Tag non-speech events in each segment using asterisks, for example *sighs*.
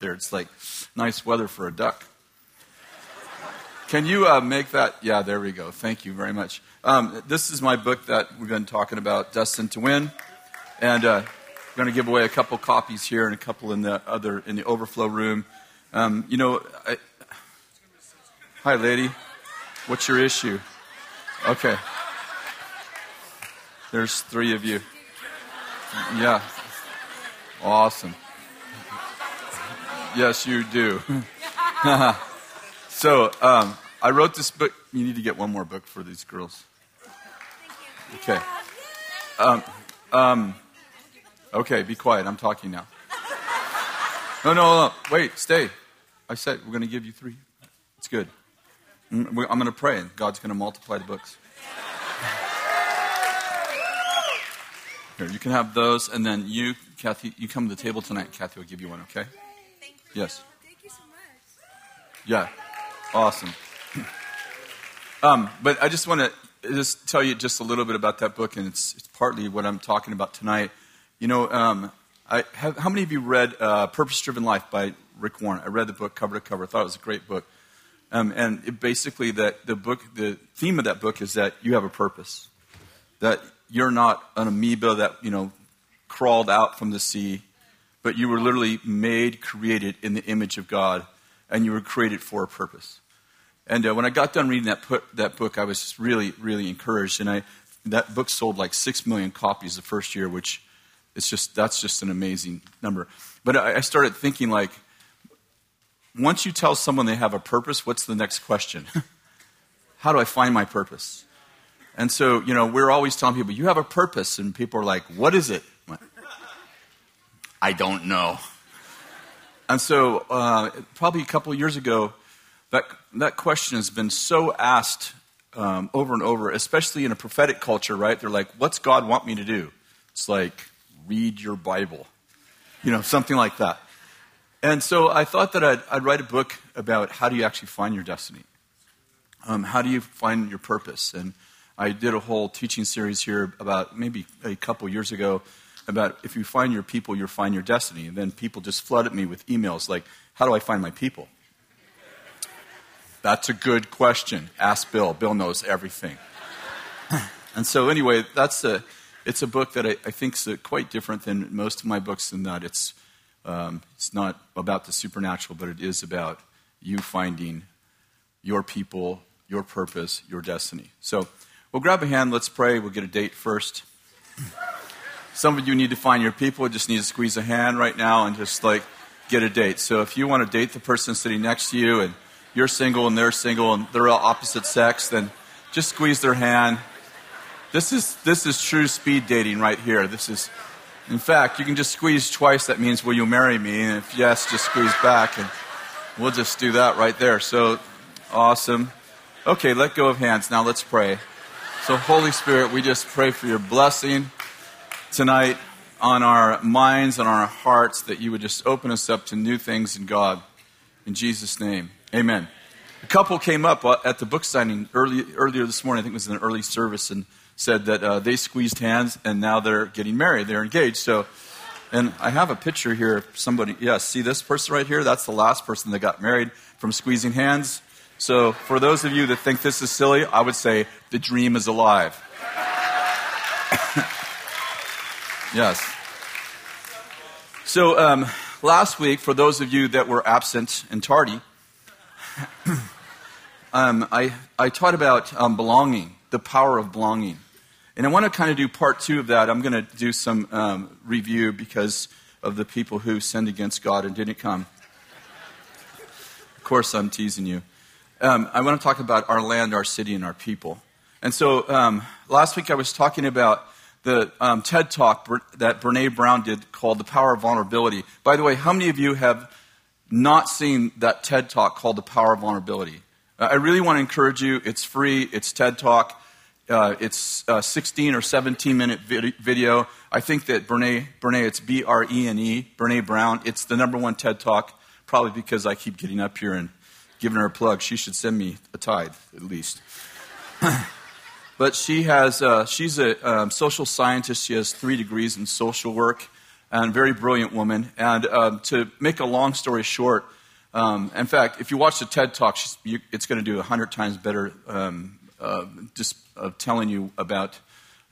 there. It's like nice weather for a duck. Can you uh, make that? Yeah, there we go. Thank you very much. Um, this is my book that we've been talking about, Destined to Win, and uh, we're going to give away a couple copies here and a couple in the other in the overflow room. Um, you know, I, hi, lady. What's your issue? Okay. There's three of you. Yeah. Awesome. Yes, you do. *laughs* so, um, I wrote this book. You need to get one more book for these girls. Okay. Um, um, okay, be quiet. I'm talking now. No, no, no. Wait, stay. I said we're going to give you three. It's good. Mm, I'm going to pray, and God's going to multiply the books. Here, you can have those, and then you, Kathy, you come to the table tonight. Kathy will give you one, okay? Yes. Thank you so much. Yeah. Awesome. *clears throat* Um, but I just want to just tell you just a little bit about that book, and it's, it's partly what I'm talking about tonight. You know, um, I have, how many of you read uh, Purpose Driven Life by Rick Warren? I read the book cover to cover. I thought it was a great book. Um, and it basically, that the book, the theme of that book is that you have a purpose. That you're not an amoeba that you know crawled out from the sea, but you were literally made, created in the image of God, and you were created for a purpose. And uh, when I got done reading that, put, that book, I was really, really encouraged. And I, that book sold like six million copies the first year, which it's just that's just an amazing number. But I, I started thinking like, once you tell someone they have a purpose, what's the next question? *laughs* How do I find my purpose? And so, you know, we're always telling people, you have a purpose. And people are like, what is it? I don't know. And so, uh, probably a couple years ago, that, that question has been so asked um, over and over, especially in a prophetic culture, right? They're like, what's God want me to do? It's like, read your Bible, you know, something like that. And so I thought that I'd, I'd write a book about how do you actually find your destiny? Um, how do you find your purpose? And I did a whole teaching series here about maybe a couple years ago about if you find your people, you'll find your destiny. And then people just flooded me with emails like, how do I find my people? That's a good question. Ask Bill. Bill knows everything. *laughs* and so, anyway, that's a, it's a book that I, I think is quite different than most of my books in that it's, um, it's not about the supernatural, but it is about you finding your people, your purpose, your destiny. So, we'll grab a hand. Let's pray. We'll get a date first. Some of you need to find your people. Just need to squeeze a hand right now and just like get a date. So, if you want to date the person sitting next to you and you're single and they're single and they're all opposite sex, then just squeeze their hand. This is, this is true speed dating right here. This is, in fact, you can just squeeze twice. That means, will you marry me? And if yes, just squeeze back and we'll just do that right there. So, awesome. Okay, let go of hands. Now let's pray. So, Holy Spirit, we just pray for your blessing tonight on our minds and our hearts that you would just open us up to new things in God. In Jesus' name. Amen. A couple came up uh, at the book signing early, earlier this morning, I think it was in an early service, and said that uh, they squeezed hands and now they're getting married. They're engaged. So, and I have a picture here of somebody. Yes, yeah, see this person right here? That's the last person that got married from squeezing hands. So, for those of you that think this is silly, I would say the dream is alive. *laughs* yes. So, um, last week, for those of you that were absent and tardy, *coughs* um, I, I taught about um, belonging, the power of belonging. And I want to kind of do part two of that. I'm going to do some um, review because of the people who sinned against God and didn't come. Of course, I'm teasing you. Um, I want to talk about our land, our city, and our people. And so um, last week I was talking about the um, TED talk that Brene Brown did called The Power of Vulnerability. By the way, how many of you have not seen that TED Talk called The Power of Vulnerability. Uh, I really want to encourage you. It's free. It's TED Talk. Uh, it's a 16 or 17 minute vid- video. I think that Brene, Brene, it's B R E N E, Brene Brown. It's the number one TED Talk, probably because I keep getting up here and giving her a plug. She should send me a tithe, at least. *laughs* but she has, uh, she's a um, social scientist. She has three degrees in social work. and very brilliant woman. And um, to make a long story short, um, in fact, if you watch the TED Talk, you, it's going to do a hundred times better um, uh, just uh, telling you about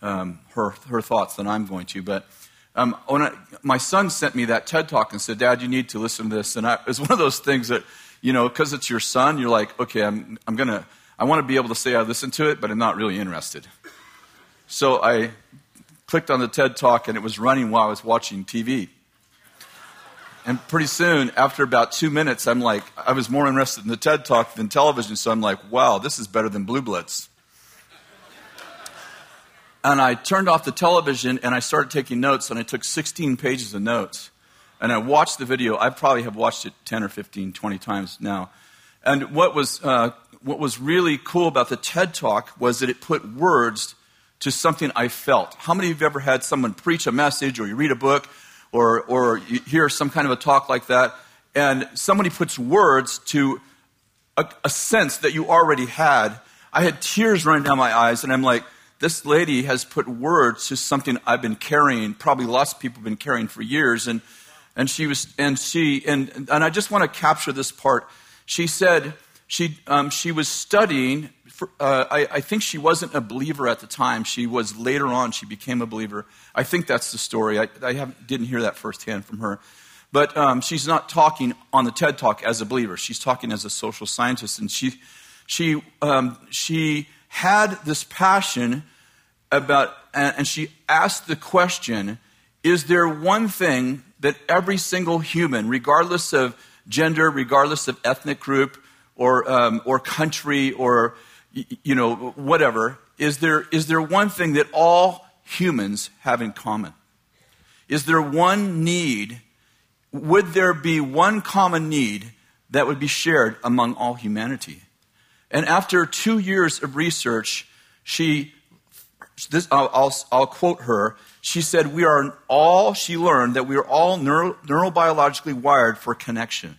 um, her her thoughts than I'm going to. But um, I, my son sent me that TED Talk and said, "Dad, you need to listen to this," and I, it was one of those things that you know, because it's your son, you're like, okay, I'm I'm gonna I want to be able to say I listened to it, but I'm not really interested. So I clicked on the TED Talk, and it was running while I was watching TV. And pretty soon, after about two minutes, I'm like, I was more interested in the TED Talk than television, so I'm like, wow, this is better than Blue Bloods. And I turned off the television and I started taking notes, and I took 16 pages of notes. And I watched the video. I probably have watched it 10 or 15, 20 times now. And what was, uh, what was really cool about the TED Talk was that it put words to something I felt. How many of you have ever had someone preach a message or you read a book or, or you hear some kind of a talk like that and somebody puts words to a, a sense that you already had? I had tears running down my eyes and I'm like, this lady has put words to something I've been carrying, probably lots of people have been carrying for years. And, and she was, and she, and, and I just want to capture this part. She said she, um, she was studying for, uh, I, I, think she wasn't a believer at the time. She was later on, she became a believer. I think that's the story. I, I didn't hear that firsthand from her. But um, she's not talking on the TED Talk as a believer. She's talking as a social scientist. And she, she, um, she had this passion about, and she asked the question Is there one thing that every single human, regardless of gender, regardless of ethnic group, or, um, or country, or you know, whatever, is there, is there one thing that all humans have in common? Is there one need? Would there be one common need that would be shared among all humanity? And after two years of research, she, this, I'll, I'll, I'll quote her. She said, We are all, she learned that we are all neuro, neurobiologically wired for connection.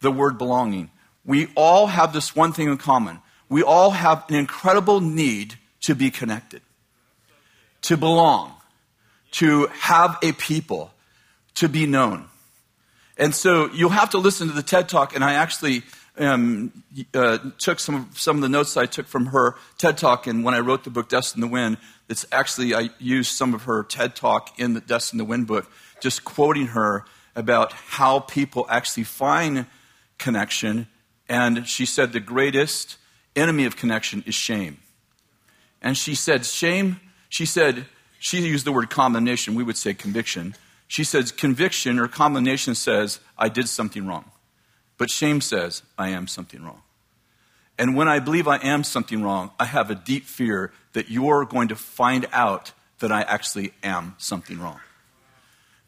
The word belonging. We all have this one thing in common we all have an incredible need to be connected, to belong, to have a people, to be known. And so you'll have to listen to the TED Talk, and I actually um, uh, took some of, some of the notes I took from her TED Talk, and when I wrote the book Destined to Win, it's actually, I used some of her TED Talk in the Destined to Win book, just quoting her about how people actually find connection. And she said the greatest enemy of connection is shame. And she said, shame, she said, she used the word condemnation, we would say conviction. She says, conviction or condemnation says, I did something wrong. But shame says, I am something wrong. And when I believe I am something wrong, I have a deep fear that you're going to find out that I actually am something wrong.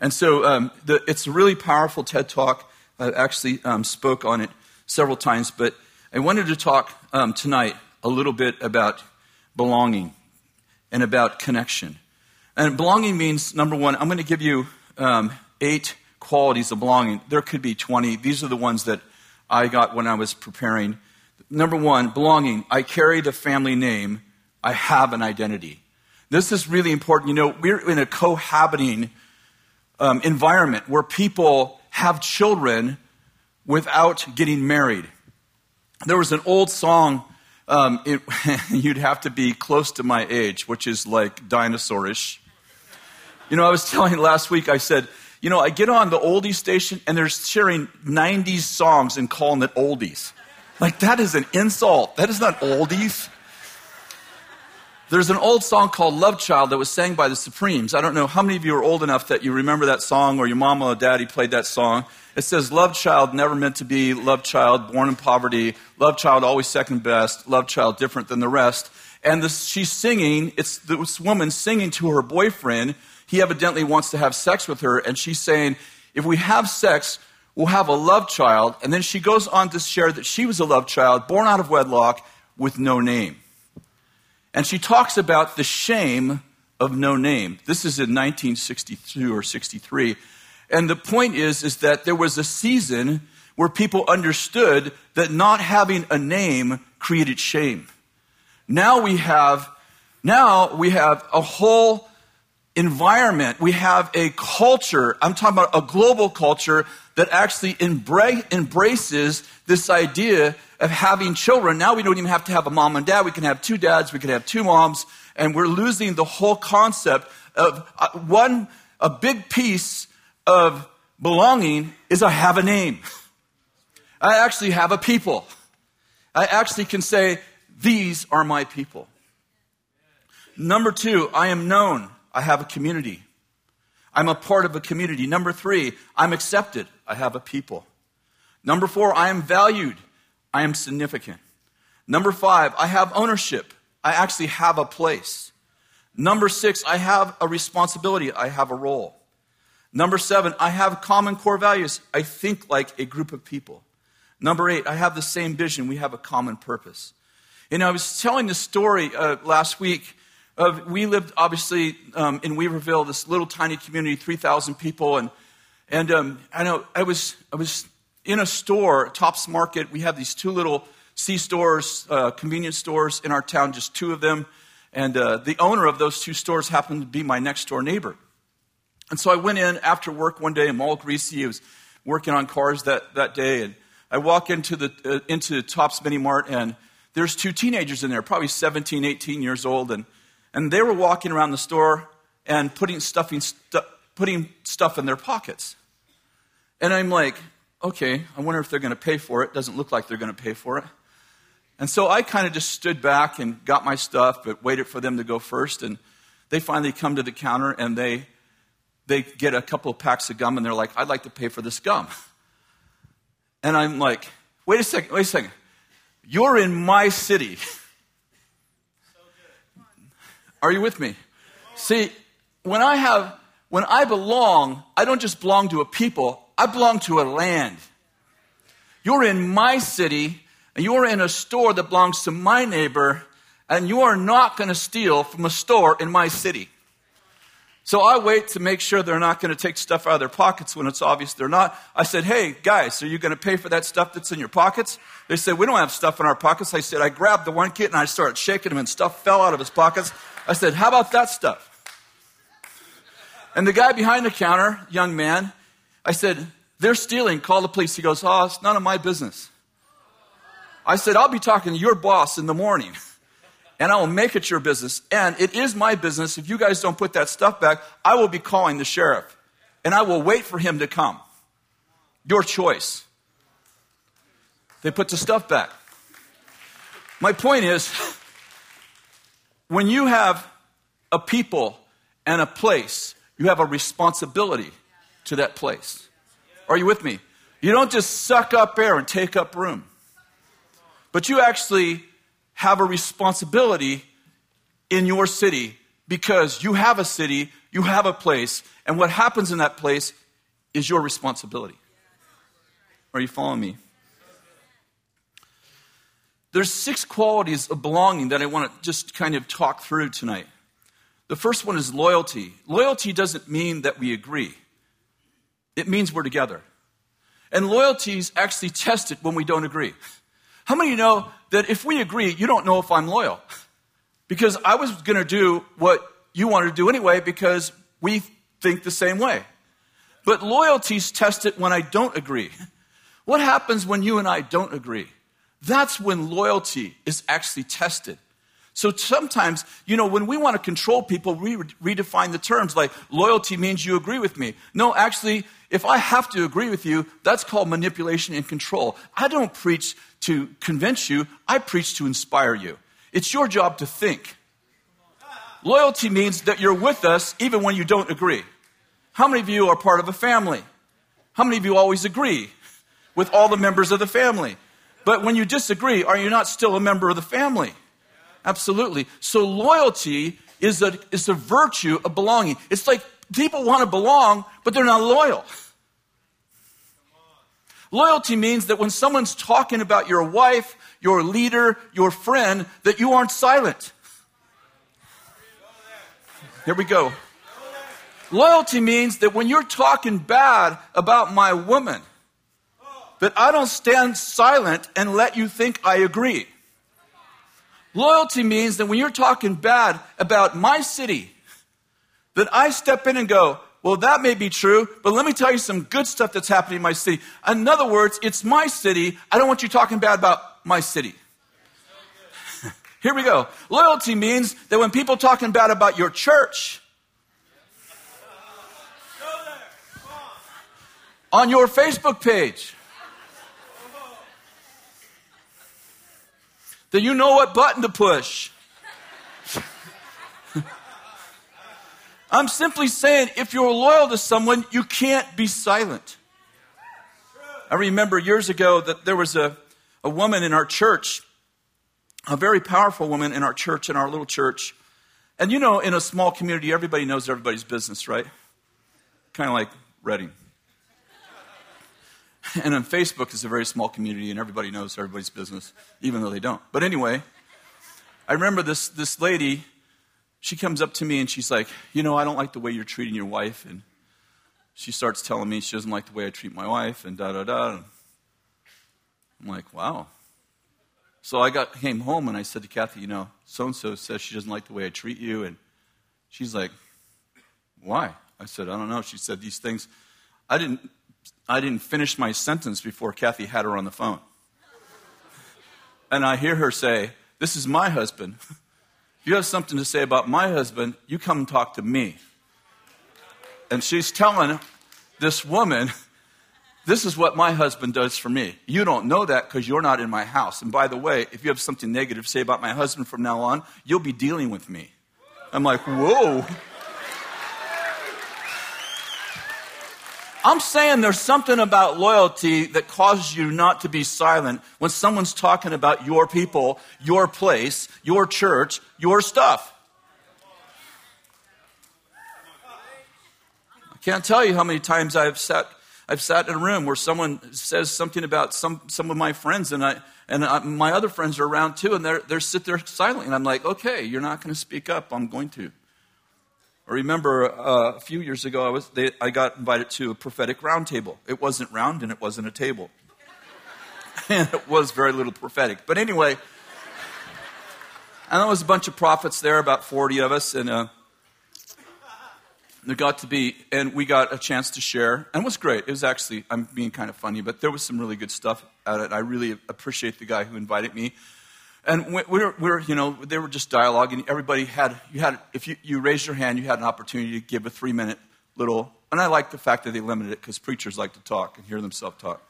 And so um, the, it's a really powerful TED talk. I actually um, spoke on it several times, but I wanted to talk um, tonight a little bit about belonging and about connection. And belonging means, number one, I'm going to give you um, eight qualities of belonging. There could be 20. These are the ones that I got when I was preparing. Number one, belonging. I carry the family name. I have an identity. This is really important. You know, we're in a cohabiting um, environment where people have children without getting married. There was an old song, um, it, *laughs* you'd have to be close to my age, which is like dinosaurish. You know, I was *laughs* telling last week, I said, you know, I get on the oldies station and they're sharing 90s songs and calling it oldies. Like, that is an insult. That is not oldies. There's an old song called Love Child that was sang by the Supremes. I don't know how many of you are old enough that you remember that song or your mama or daddy played that song. It says, Love child never meant to be, love child born in poverty, love child always second best, love child different than the rest. And this, she's singing, it's this woman singing to her boyfriend. He evidently wants to have sex with her, and she's saying, If we have sex, we'll have a love child. And then she goes on to share that she was a love child born out of wedlock with no name. And she talks about the shame of no name. This is in 1962 or 63. And the point is, is that there was a season where people understood that not having a name created shame. Now we have, now we have a whole environment, we have a culture, I'm talking about a global culture that actually embra- embraces this idea of having children. Now we don't even have to have a mom and dad. We can have two dads, we can have two moms, and we're losing the whole concept of uh, one, a big piece of belonging is I have a name. I actually have a people. I actually can say, these are my people. Number two, I am known. I have a community. I'm a part of a community. Number three, I'm accepted. I have a people. Number four, I am valued. I am significant. Number five, I have ownership. I actually have a place. Number six, I have a responsibility. I have a role. Number seven, I have common core values. I think like a group of people. Number eight, I have the same vision. We have a common purpose. And I was telling this story uh, last week of we lived obviously um, in Weaverville, this little tiny community, 3,000 people, and and um, I know I was I was in a store, Tops Market. We have these two little C stores, uh, convenience stores in our town, just two of them, and uh, the owner of those two stores happened to be my next door neighbor. And so I went in after work one day, I'm all greasy. I was working on cars that, that day, and I walk into the uh, into Tops Mini Mart, and there's two teenagers in there, probably 17, 18 years old, and and they were walking around the store and putting, stuffing, stu- putting stuff in their pockets. And I'm like, okay, I wonder if they're going to pay for it. Doesn't look like they're going to pay for it. And so I kind of just stood back and got my stuff, but waited for them to go first. And they finally come to the counter and they, they get a couple of packs of gum and they're like, I'd like to pay for this gum. And I'm like, wait a second, wait a second. You're in my city. *laughs* Are you with me? See, when I have, when I belong, I don't just belong to a people, I belong to a land. You're in my city, and you're in a store that belongs to my neighbor, and you are not going to steal from a store in my city. So I wait to make sure they're not going to take stuff out of their pockets when it's obvious they're not. I said, Hey, guys, are you going to pay for that stuff that's in your pockets? They said, We don't have stuff in our pockets. I said, I grabbed the one kid and I started shaking him, and stuff fell out of his pockets. I said, How about that stuff? And the guy behind the counter, young man, I said, They're stealing. Call the police. He goes, Oh, it's none of my business. I said, I'll be talking to your boss in the morning, and I will make it your business. And it is my business. If you guys don't put that stuff back, I will be calling the sheriff, and I will wait for him to come. Your choice. They put the stuff back. My point is, *laughs* when you have a people and a place, you have a responsibility to that place. Are you with me? You don't just suck up air and take up room, but you actually have a responsibility in your city because you have a city, you have a place, and what happens in that place is your responsibility. Are you following me? There's six qualities of belonging that I want to just kind of talk through tonight. The first one is loyalty. Loyalty doesn't mean that we agree. It means we're together. And loyalty is actually tested when we don't agree. How many of you know that if we agree, you don't know if I'm loyal? Because I was going to do what you wanted to do anyway because we think the same way. But loyalty is tested when I don't agree. What happens when you and I don't agree? That's when loyalty is actually tested. So sometimes, you know, when we want to control people, we redefine the terms like loyalty means you agree with me. No, actually, if I have to agree with you, that's called manipulation and control. I don't preach to convince you, I preach to inspire you. It's your job to think. Loyalty means that you're with us even when you don't agree. How many of you are part of a family? How many of you always agree with all the members of the family? But when you disagree, are you not still a member of the family? Absolutely. So loyalty is a, is a virtue of belonging. It's like people want to belong, but they're not loyal. Loyalty means that when someone's talking about your wife, your leader, your friend, that you aren't silent. Here we go. Loyalty means that when you're talking bad about my woman, that I don't stand silent and let you think I agree. Loyalty means that when you're talking bad about my city, that I step in and go, well, that may be true, but let me tell you some good stuff that's happening in my city. In other words, it's my city. I don't want you talking bad about my city. *laughs* Here we go. Loyalty means that when people talking bad about your church, on your Facebook page, that you know what button to push. I'm simply saying if you're loyal to someone, you can't be silent. I remember years ago that there was a, a woman in our church a very powerful woman in our church, in our little church. And you know, in a small community, everybody knows everybody's business, right? Kind of like Redding. And on Facebook is a very small community, and everybody knows everybody's business, even though they don't. But anyway, I remember this, this lady, she comes up to me and she's like, You know, I don't like the way you're treating your wife. And she starts telling me she doesn't like the way I treat my wife, and da da da. I'm like, Wow, so I got came home and I said to Kathy, you know, so and so says she doesn't like the way I treat you, and she's like, why? I said, I don't know. She said these things. I didn't. I didn't finish my sentence before Kathy had her on the phone, and I hear her say, "This is my husband. If you have something to say about my husband, you come talk to me." And she's telling this woman this is what my husband does for me. You don't know that because you're not in my house. And by the way, if you have something negative to say about my husband from now on, you'll be dealing with me. I'm like, whoa. I'm saying there's something about loyalty that causes you not to be silent when someone's talking about your people, your place, your church, your stuff. I can't tell you how many times I've sat I've sat in a room where someone says something about some, some of my friends, and, I, and I, my other friends are around too, and they're sit there silently. And I'm like, okay, you're not going to speak up. I'm going to. I remember uh, a few years ago, I, was, they, I got invited to a prophetic roundtable. It wasn't round and it wasn't a table. *laughs* and it was very little prophetic. But anyway, and there was a bunch of prophets there, about 40 of us, and uh, there got to be, and we got a chance to share, and it was great. It was actually, I'm being kind of funny, but there was some really good stuff at it. I really appreciate the guy who invited me. And we were, we were, you know, they were just dialoguing. Everybody had, you had, if you, you raised your hand, you had an opportunity to give a three minute little, and I like the fact that they limited it because preachers like to talk and hear themselves talk.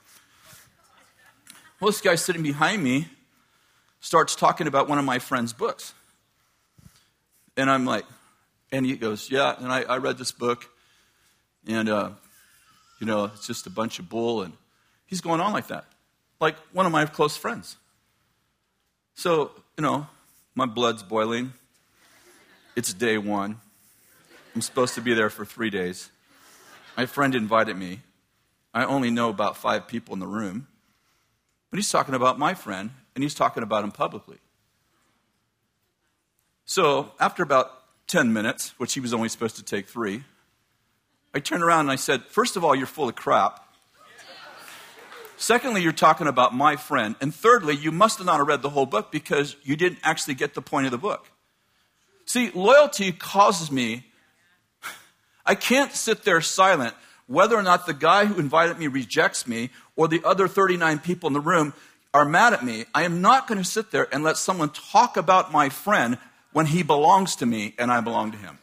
Well, this guy sitting behind me starts talking about one of my friend's books. And I'm like, and he goes, Yeah. And I, I read this book, and, uh, you know, it's just a bunch of bull. And he's going on like that, like one of my close friends. So, you know, my blood's boiling. It's day one. I'm supposed to be there for three days. My friend invited me. I only know about five people in the room. But he's talking about my friend, and he's talking about him publicly. So, after about 10 minutes, which he was only supposed to take three, I turned around and I said, First of all, you're full of crap. Secondly, you're talking about my friend. And thirdly, you must have not have read the whole book because you didn't actually get the point of the book. See, loyalty causes me, *laughs* I can't sit there silent whether or not the guy who invited me rejects me or the other 39 people in the room are mad at me. I am not going to sit there and let someone talk about my friend when he belongs to me and I belong to him.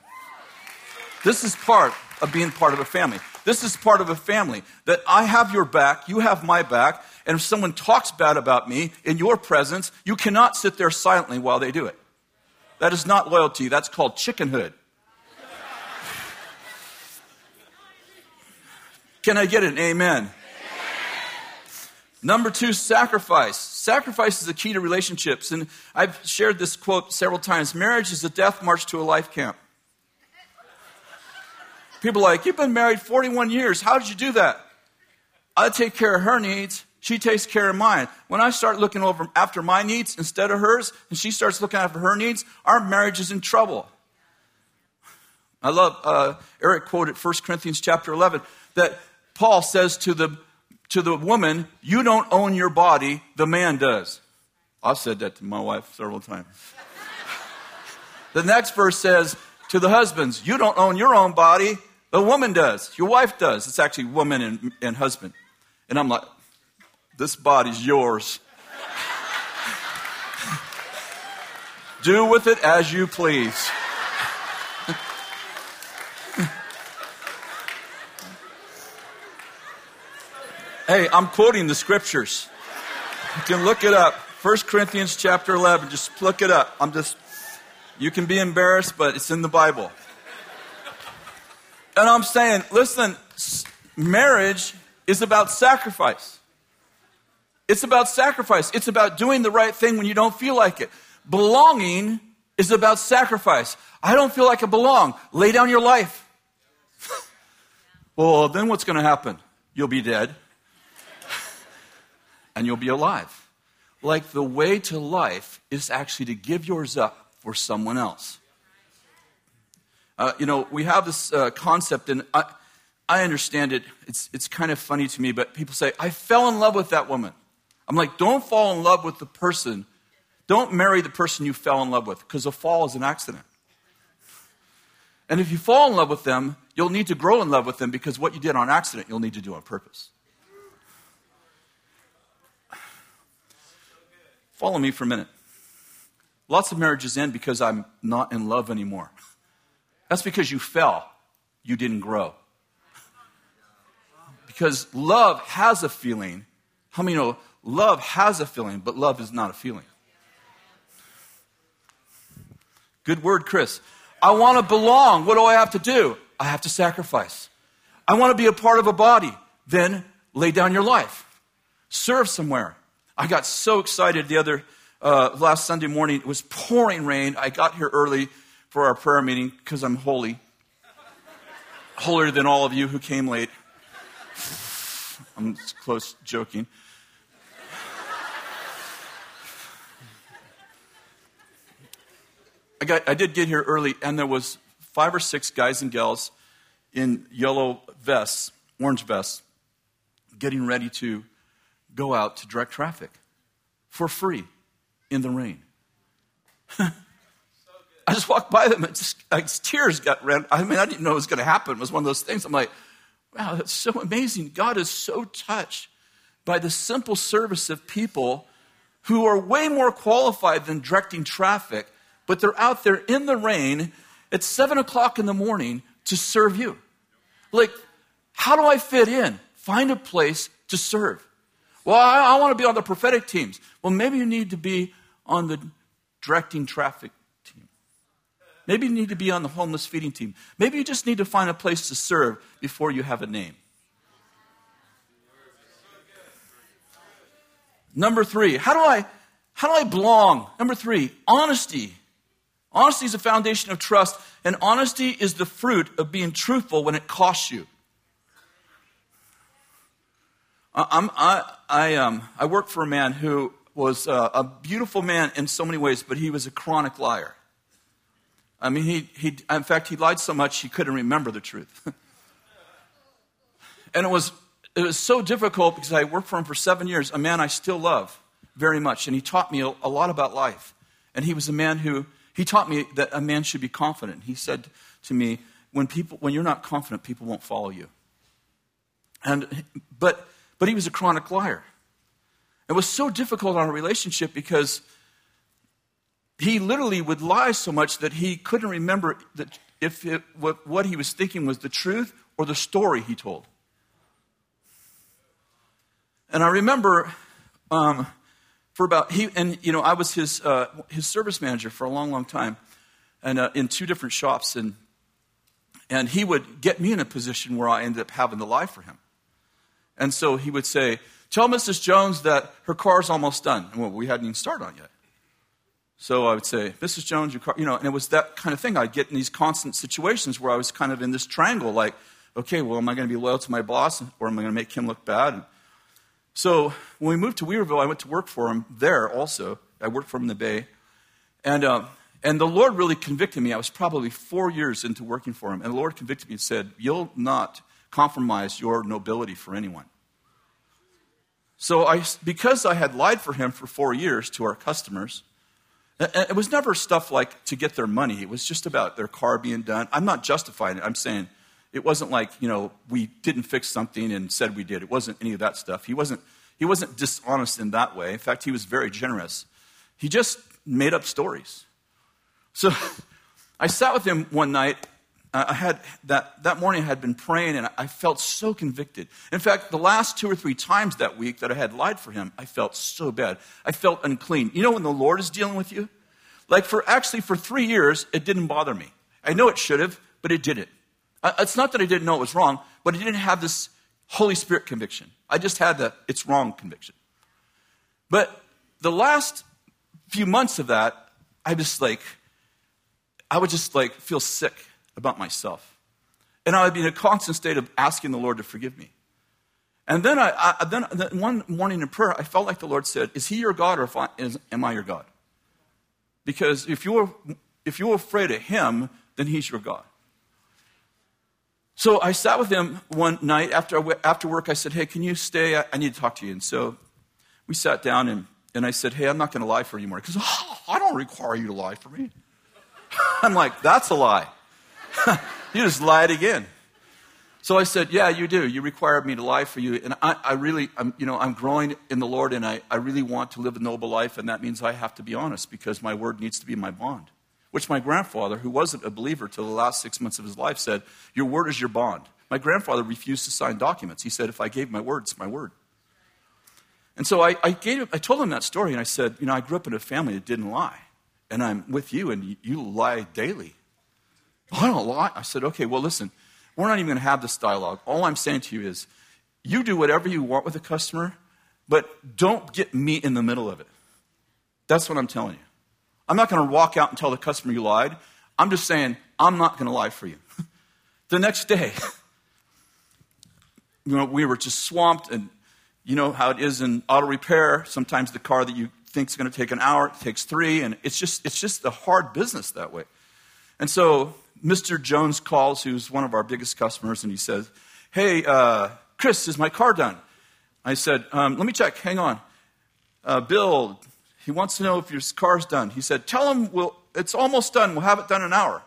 This is part of being part of a family. This is part of a family that I have your back, you have my back, and if someone talks bad about me in your presence, you cannot sit there silently while they do it. That is not loyalty, that's called chickenhood. Can I get an amen? Number two, sacrifice. Sacrifice is the key to relationships. And I've shared this quote several times marriage is a death march to a life camp. People are like, You've been married 41 years. How did you do that? I take care of her needs. She takes care of mine. When I start looking over after my needs instead of hers, and she starts looking after her needs, our marriage is in trouble. I love, uh, Eric quoted 1 Corinthians chapter 11, that Paul says to the to the woman, You don't own your body, the man does. I've said that to my wife several times. *laughs* the next verse says, to the husbands, you don't own your own body. The woman does. Your wife does. It's actually woman and, and husband. And I'm like, this body's yours. *laughs* Do with it as you please. *laughs* hey, I'm quoting the scriptures. You can look it up. 1 Corinthians chapter 11. Just look it up. I'm just, you can be embarrassed, but it's in the Bible. And I'm saying, listen, marriage is about sacrifice. It's about sacrifice. It's about doing the right thing when you don't feel like it. Belonging is about sacrifice. I don't feel like I belong. Lay down your life. *laughs* well, then what's going to happen? You'll be dead *laughs* and you'll be alive. Like the way to life is actually to give yours up for someone else. Uh, you know, we have this uh, concept, and I, I understand it. It's, it's kind of funny to me, but people say, I fell in love with that woman. I'm like, don't fall in love with the person don't marry the person you fell in love with because a fall is an accident. And if you fall in love with them, you'll need to grow in love with them because what you did on accident, you'll need to do on purpose. Follow me for a minute. Lots of marriages end because I'm not in love anymore. That's because you fell, you didn't grow. Because love has a feeling. How many know love has a feeling, but love is not a feeling? Good word, Chris. I want to belong. What do I have to do? I have to sacrifice. I want to be a part of a body. Then lay down your life. Serve somewhere. I got so excited the other uh, last Sunday morning. It was pouring rain. I got here early for our prayer meeting because I'm holy, holier than all of you who came late. I'm close joking. I, got, I did get here early, and there was five or six guys and gals in yellow vests, orange vests, getting ready to go out to direct traffic for free in the rain. *laughs* I just walked by them and just like, tears got ran. I mean, I didn't know it was going to happen. It was one of those things. I'm like, wow, that's so amazing. God is so touched by the simple service of people who are way more qualified than directing traffic but they're out there in the rain at seven o'clock in the morning to serve you. Like, how do I fit in? Find a place to serve. Well, I, I want to be on the prophetic teams. Well, maybe you need to be on the directing traffic. Maybe you need to be on the homeless feeding team. Maybe you just need to find a place to serve before you have a name. Number three, how do I how do I belong? Number three, honesty. Honesty is a foundation of trust, and honesty is the fruit of being truthful when it costs you. I'm, I, I, um, I work for a man who was uh, a beautiful man in so many ways, but he was a chronic liar. I mean, he, he, in fact, he lied so much he couldn't remember the truth. *laughs* and it was, it was so difficult because I worked for him for seven years, a man I still love very much. And he taught me a, a lot about life. And he was a man who he taught me that a man should be confident. He said to me, when, people, when you're not confident, people won't follow you. And, but, but he was a chronic liar. It was so difficult on a relationship because he literally would lie so much that he couldn't remember that if it, what, what he was thinking was the truth or the story he told. And I remember um, for about he and you know I was his uh, his service manager for a long, long time, and uh, in two different shops, and and he would get me in a position where I ended up having to lie for him, and so he would say, "Tell Mrs. Jones that her car's almost done." Well, we hadn't even started on yet. So I would say, Mrs. Jones, car, you know, and it was that kind of thing. I'd get in these constant situations where I was kind of in this triangle, like, okay, well, am I going to be loyal to my boss or am I going to make him look bad? So when we moved to Weaverville, I went to work for him there also. I worked for him in the Bay. And, uh, and the Lord really convicted me. I was probably four years into working for him. And the Lord convicted me and said, You'll not compromise your nobility for anyone. So I, because I had lied for him for four years to our customers, Uh, uh, it was never stuff like to get their money. It was just about their car being done. I'm not justifying it. I'm saying it wasn't like, you know, we didn't fix something and said we did. It wasn't any of that stuff. He wasn't, he wasn't dishonest in that way. In fact, he was very generous. He just made up stories. So *laughs* I sat with him one night I had that, that morning I had been praying and I felt so convicted. In fact, the last two or three times that week that I had lied for him, I felt so bad. I felt unclean. You know when the Lord is dealing with you? Like for actually for three years, it didn't bother me. I know it should have, but it didn't. It's not that I didn't know it was wrong, but I didn't have this Holy Spirit conviction. I just had the it's wrong conviction. But the last few months of that, I was like, I would just like feel sick about myself. And I would be in a constant state of asking the Lord to forgive me. And then, I, I then, one morning in prayer, I felt like the Lord said, Is he your God or I, is, am I your God? Because if you're, if you're afraid of him, then he's your God. So I sat with him one night after, after work. I said, Hey, can you stay? I, I need to talk to you. And so we sat down and, and I said, Hey, I'm not going to lie for you anymore. Because oh, I don't require you to lie for me. *laughs* I'm like, That's a lie. *laughs* you just lied again. So I said, Yeah, you do. You require me to lie for you. And I, I really, I'm, you know, I'm growing in the Lord and I, I really want to live a noble life. And that means I have to be honest because my word needs to be my bond. Which my grandfather, who wasn't a believer till the last six months of his life, said, Your word is your bond. My grandfather refused to sign documents. He said, If I gave my word, it's my word. And so I, I, gave, I told him that story and I said, You know, I grew up in a family that didn't lie. And I'm with you and you, you lie daily. I don't lie. I said, okay, well, listen, we're not even going to have this dialogue. All I'm saying to you is, you do whatever you want with the customer, but don't get me in the middle of it. That's what I'm telling you. I'm not going to walk out and tell the customer you lied. I'm just saying, I'm not going to lie for you. *laughs* the next day, *laughs* you know, we were just swamped, and you know how it is in auto repair. Sometimes the car that you think is going to take an hour takes three, and it's just, it's just a hard business that way. And so Mr. Jones calls, who's one of our biggest customers, and he says, Hey, uh, Chris, is my car done? I said, um, Let me check, hang on. Uh, Bill, he wants to know if your car's done. He said, Tell him we'll, it's almost done. We'll have it done in an hour.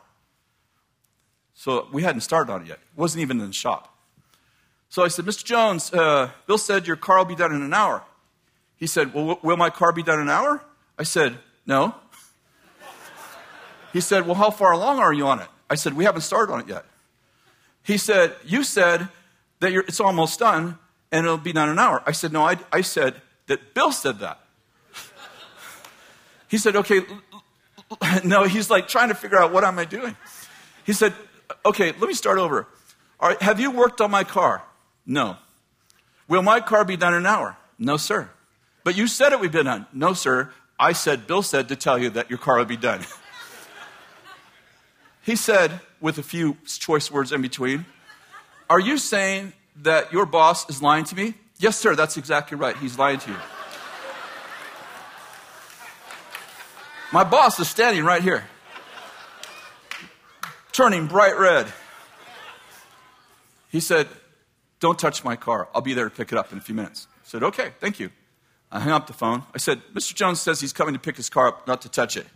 So we hadn't started on it yet. It wasn't even in the shop. So I said, Mr. Jones, uh, Bill said your car will be done in an hour. He said, Well, will my car be done in an hour? I said, No. *laughs* He said, Well, how far along are you on it? I said, We haven't started on it yet. He said, You said that it's almost done and it'll be done in an hour. I said, No, I, I said that Bill said that. he said, Okay, no, he's like trying to figure out what am I doing. He said, Okay, let me start over. Have you worked on my car? No. Will my car be done in an hour? No, sir. But you said it would be done. No, sir. I said, Bill said to tell you that your car would be done. *laughs* He said, with a few choice words in between, Are you saying that your boss is lying to me? Yes, sir, that's exactly right. He's lying to you. My boss is standing right here, turning bright red. He said, Don't touch my car. I'll be there to pick it up in a few minutes. I said, Okay, thank you. I hung up the phone. I said, Mr. Jones says he's coming to pick his car up, not to touch it.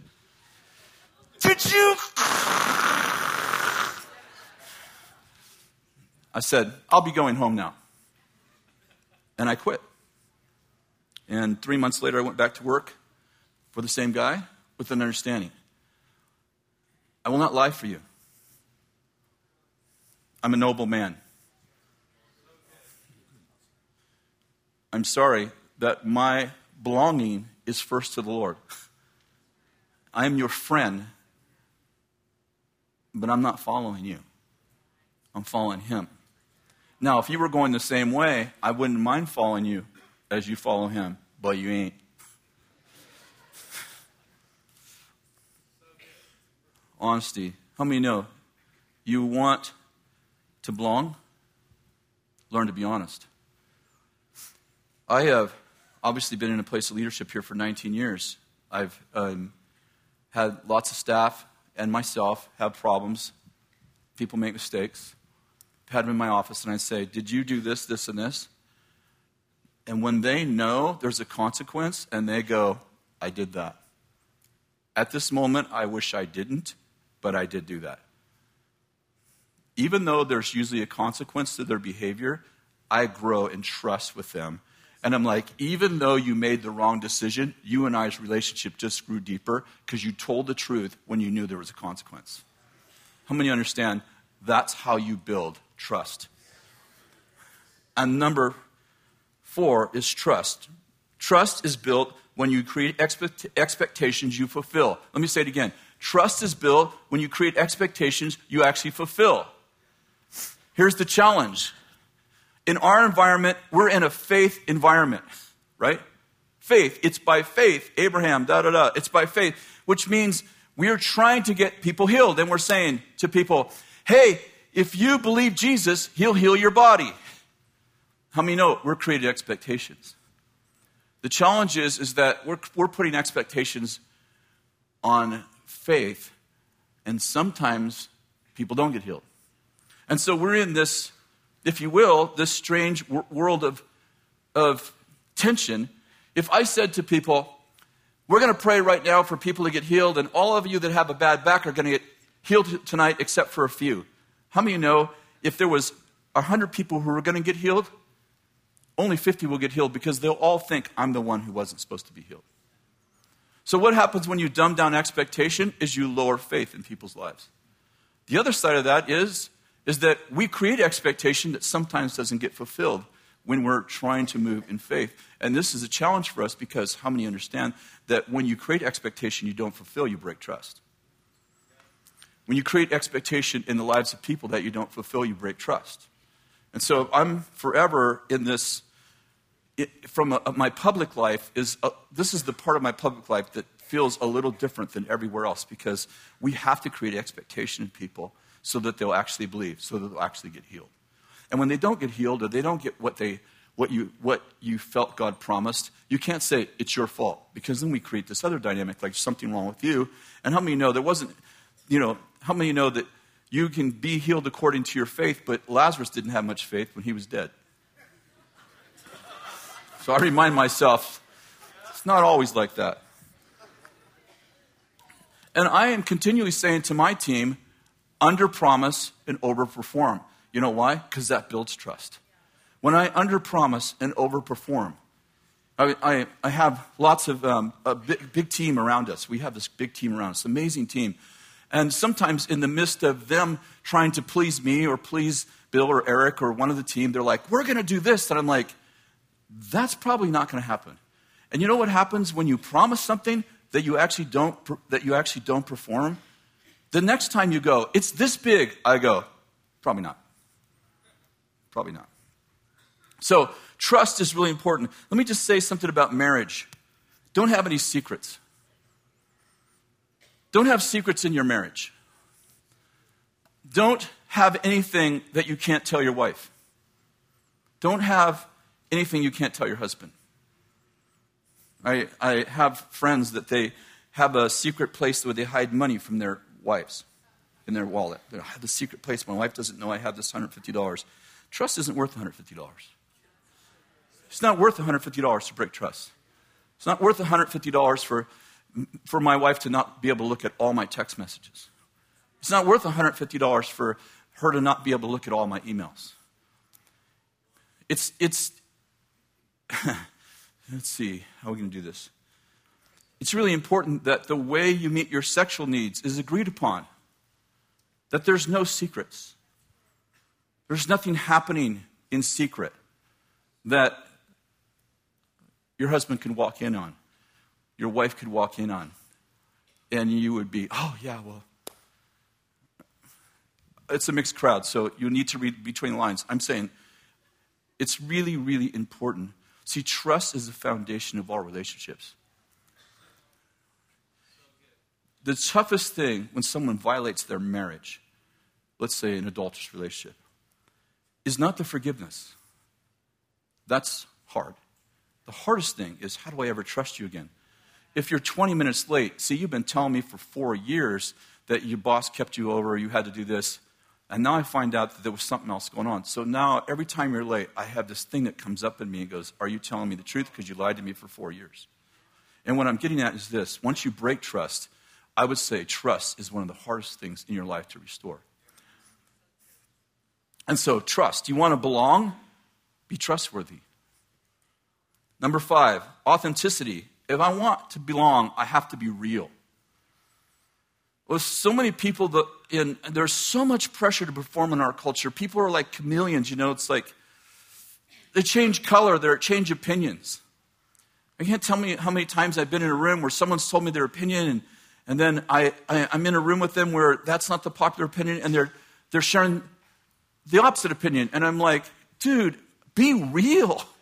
Did you? I said, I'll be going home now. And I quit. And three months later, I went back to work for the same guy with an understanding. I will not lie for you. I'm a noble man. I'm sorry that my belonging is first to the Lord. *laughs* I am your friend but I'm not following you. I'm following him. Now, if you were going the same way, I wouldn't mind following you as you follow him, but you ain't. Honesty. How many know you want to belong? Learn to be honest. I have obviously been in a place of leadership here for 19 years. I've um, had lots of staff, and myself have problems. People make mistakes. I've had them in my office, and I say, Did you do this, this, and this? And when they know there's a consequence and they go, I did that, at this moment, I wish I didn't, but I did do that. Even though there's usually a consequence to their behavior, I grow in trust with them. And I'm like, even though you made the wrong decision, you and I's relationship just grew deeper because you told the truth when you knew there was a consequence. How many understand that's how you build trust? And number four is trust. Trust is built when you create expect- expectations you fulfill. Let me say it again. Trust is built when you create expectations you actually fulfill. Here's the challenge. In our environment, we're in a faith environment, right? Faith. It's by faith. Abraham, da da da. It's by faith, which means we are trying to get people healed. And we're saying to people, hey, if you believe Jesus, he'll heal your body. How many know we're creating expectations? The challenge is, is that we're, we're putting expectations on faith, and sometimes people don't get healed. And so we're in this, if you will, this strange w- world of, of tension. If I said to people, we're going to pray right now for people to get healed, and all of you that have a bad back are going to get healed tonight except for a few. How many know if there was 100 people who were going to get healed, only 50 will get healed because they'll all think I'm the one who wasn't supposed to be healed. So, what happens when you dumb down expectation is you lower faith in people's lives. The other side of that is, is that we create expectation that sometimes doesn't get fulfilled when we're trying to move in faith. And this is a challenge for us because how many understand that when you create expectation you don't fulfill, you break trust? When you create expectation in the lives of people that you don't fulfill, you break trust. And so I'm forever in this it, from a, my public life is a, this is the part of my public life that feels a little different than everywhere else because we have to create expectation in people so that they'll actually believe, so that they'll actually get healed. And when they don't get healed or they don't get what they what you what you felt God promised, you can't say it's your fault because then we create this other dynamic like something wrong with you. And how many know there wasn't you know, how many know that you can be healed according to your faith, but Lazarus didn't have much faith when he was dead. So I remind myself, it's not always like that. And I am continually saying to my team, under promise and over perform. You know why? Because that builds trust. When I under promise and over perform, I, I, I, have lots of um, a big, big team around us. We have this big team around us, amazing team. And sometimes, in the midst of them trying to please me or please Bill or Eric or one of the team, they're like, We're going to do this. And I'm like, that's probably not going to happen. And you know what happens when you promise something that you actually don't that you actually don't perform? The next time you go, it's this big, I go, probably not. Probably not. So, trust is really important. Let me just say something about marriage. Don't have any secrets. Don't have secrets in your marriage. Don't have anything that you can't tell your wife. Don't have anything you can't tell your husband. I, I have friends that they have a secret place where they hide money from their wives in their wallet. They have the secret place. My wife doesn't know I have this $150. Trust isn't worth $150. It's not worth $150 to break trust. It's not worth $150 for, for my wife to not be able to look at all my text messages. It's not worth $150 for her to not be able to look at all my emails. It's, it's, *laughs* let's see, how are we going to do this? It's really important that the way you meet your sexual needs is agreed upon, that there's no secrets. There's nothing happening in secret that your husband can walk in on, your wife could walk in on, and you would be, oh, yeah, well, it's a mixed crowd, so you need to read between the lines. I'm saying it's really, really important See, trust is the foundation of all relationships. The toughest thing when someone violates their marriage, let's say an adulterous relationship, is not the forgiveness. That's hard. The hardest thing is how do I ever trust you again? If you're 20 minutes late, see, you've been telling me for four years that your boss kept you over, you had to do this. And now I find out that there was something else going on. So now every time you're late, I have this thing that comes up in me and goes, Are you telling me the truth? Because you lied to me for four years. And what I'm getting at is this once you break trust, I would say trust is one of the hardest things in your life to restore. And so, trust. You want to belong? Be trustworthy. Number five, authenticity. If I want to belong, I have to be real. With so many people that in there's so much pressure to perform in our culture. People are like chameleons, you know, it's like they change color, they change opinions. I can't tell me how many times I've been in a room where someone's told me their opinion, and, and then I, I, am in a room with them where that's not the popular opinion, and they're, they're sharing the opposite opinion. And I'm like, dude, be real. *laughs*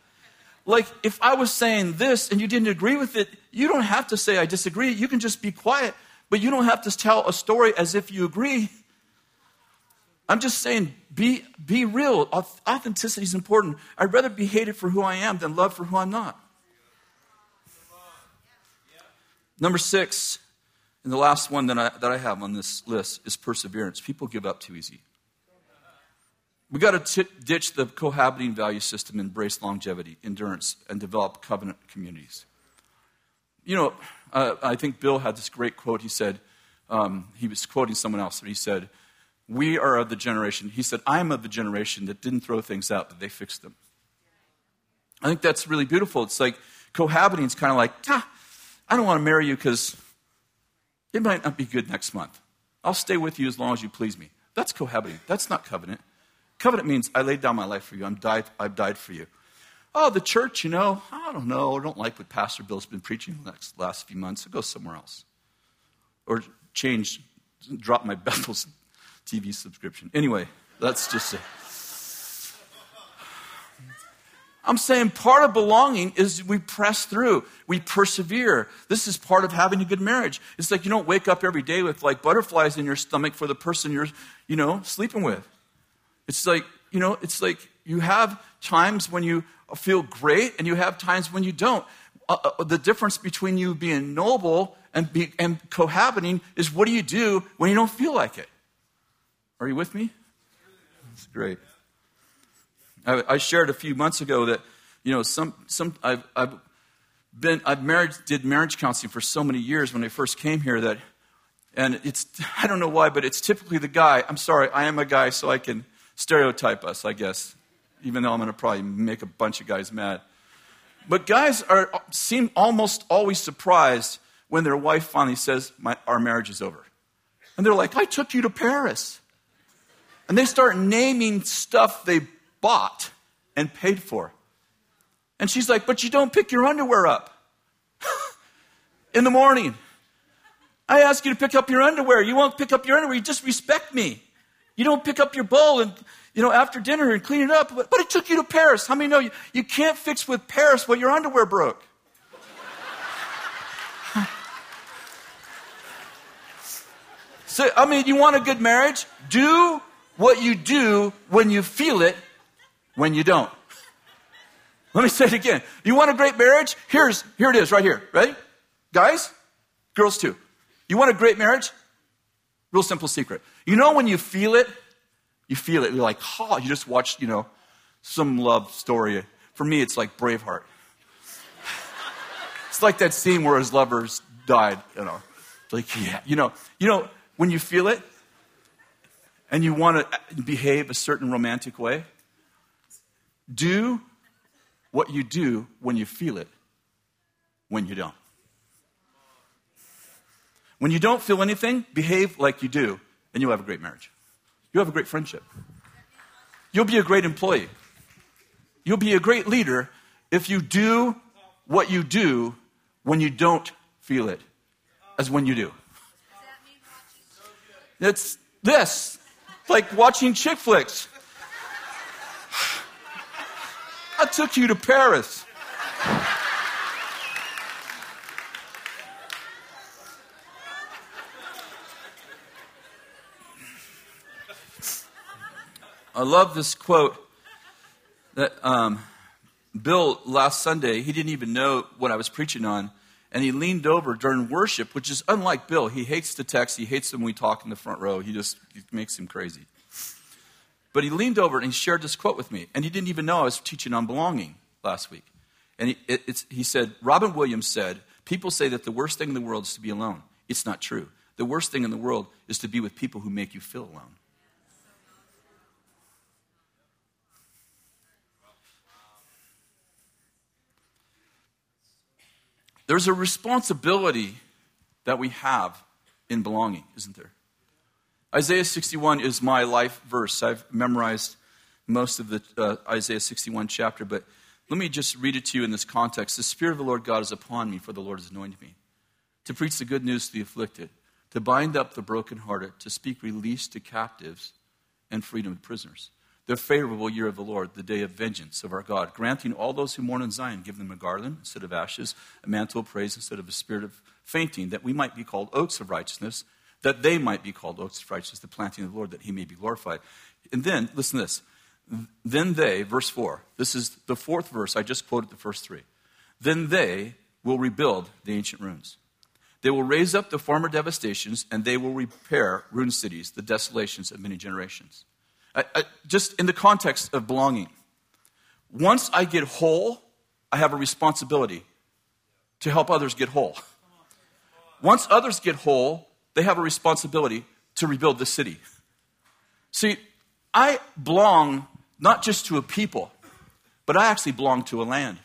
Like, if I was saying this and you didn't agree with it, you don't have to say, I disagree. You can just be quiet, but you don't have to tell a story as if you agree. *laughs* I'm just saying, be, be real. Authenticity is important. I'd rather be hated for who I am than loved for who I'm not. Number six, and the last one that I, that I have on this list is perseverance. People give up too easy. We've got to ditch the cohabiting value system, embrace longevity, endurance, and develop covenant communities. You know, uh, I think Bill had this great quote. He said, um, he was quoting someone else, but he said, We are of the generation, he said, I am of the generation that didn't throw things out, but they fixed them. I think that's really beautiful. It's like cohabiting is kind of like, ah, I don't want to marry you because it might not be good next month. I'll stay with you as long as you please me. That's cohabiting. That's not covenant. Covenant means I laid down my life for you. I'm died, I've died for you. Oh, the church, you know, I don't know. I don't like what Pastor Bill's been preaching the next, last few months. I'll go somewhere else. Or change, drop my *laughs* Bethel's TV subscription. Anyway, that's just it. I'm saying part of belonging is we press through, we persevere. This is part of having a good marriage. It's like you don't wake up every day with like butterflies in your stomach for the person you're, you know, sleeping with. It's like, you know, it's like you have times when you feel great and you have times when you don't. Uh, uh, the difference between you being noble and, be, and cohabiting is what do you do when you don't feel like it? Are you with me? That's great. I, I shared a few months ago that, you know, some, some, I've, I've been, I've married, did marriage counseling for so many years when I first came here that, and it's, *laughs* I don't know why, but it's typically the guy. I'm sorry, I am a guy, so I can stereotype us, I guess, even though I'm going to probably make a bunch of guys mad. But guys are, seem almost always surprised when their wife finally says, Our marriage is over. And they're like, I took you to Paris. And they start naming stuff they bought and paid for. And she's like, But you don't pick your underwear up *laughs* in the morning. I ask you to pick up your underwear. You won't pick up your underwear. You just respect me. You don't pick up your bowl and, you know, after dinner and clean it up. But, but it took you to Paris. How many know you, you can't fix with Paris what your underwear broke? *laughs* so, I mean, you want a good marriage? Do what you do when you feel it, when you don't. Let me say it again. You want a great marriage? Here's, here it is right here. Ready? Guys? Girls too. You want a great marriage? Real simple secret. You know when you feel it, you feel it. You're like, oh, you just watched, you know, some love story. For me, it's like Braveheart. it's like that scene where his lovers died, you know. Like, yeah, you know, you know, when you feel it and you want to behave a certain romantic way, do what you do when you feel it, when you don't. When you don't feel anything, behave like you do, and you'll have a great marriage. You'll have a great friendship. You'll be a great employee. You'll be a great leader if you do what you do when you don't feel it as when you do. It's this, like watching chick flicks. I took you to Paris. I love this quote that um, Bill last Sunday, he didn't even know what I was preaching on. And he leaned over during worship, which is unlike Bill. He hates the text. He hates when we talk in the front row. He just makes him crazy. But he leaned over and he shared this quote with me. And he didn't even know I was teaching on belonging last week. And he, it, he said, Robin Williams said, People say that the worst thing in the world is to be alone. It's not true. The worst thing in the world is to be with people who make you feel alone. There's a responsibility that we have in belonging, isn't there? Isaiah 61 is my life verse. I've memorized most of the uh, Isaiah 61 chapter, but let me just read it to you in this context. The Spirit of the Lord God is upon me, for the Lord has anointed me to preach the good news to the afflicted, to bind up the brokenhearted, to speak release to captives and freedom to prisoners. The favorable year of the Lord, the day of vengeance of our God, granting all those who mourn in Zion, give them a garland instead of ashes, a mantle of praise instead of a spirit of fainting, that we might be called oaks of righteousness, that they might be called oaks of righteousness, the planting of the Lord, that he may be glorified. And then, listen to this. Then they, verse 4, this is the fourth verse, I just quoted the first three. Then they will rebuild the ancient ruins. They will raise up the former devastations, and they will repair ruined cities, the desolations of many generations. I, I, just in the context of belonging, once I get whole, I have a responsibility to help others get whole. Once others get whole, they have a responsibility to rebuild the city. See, I belong not just to a people, but I actually belong to a land.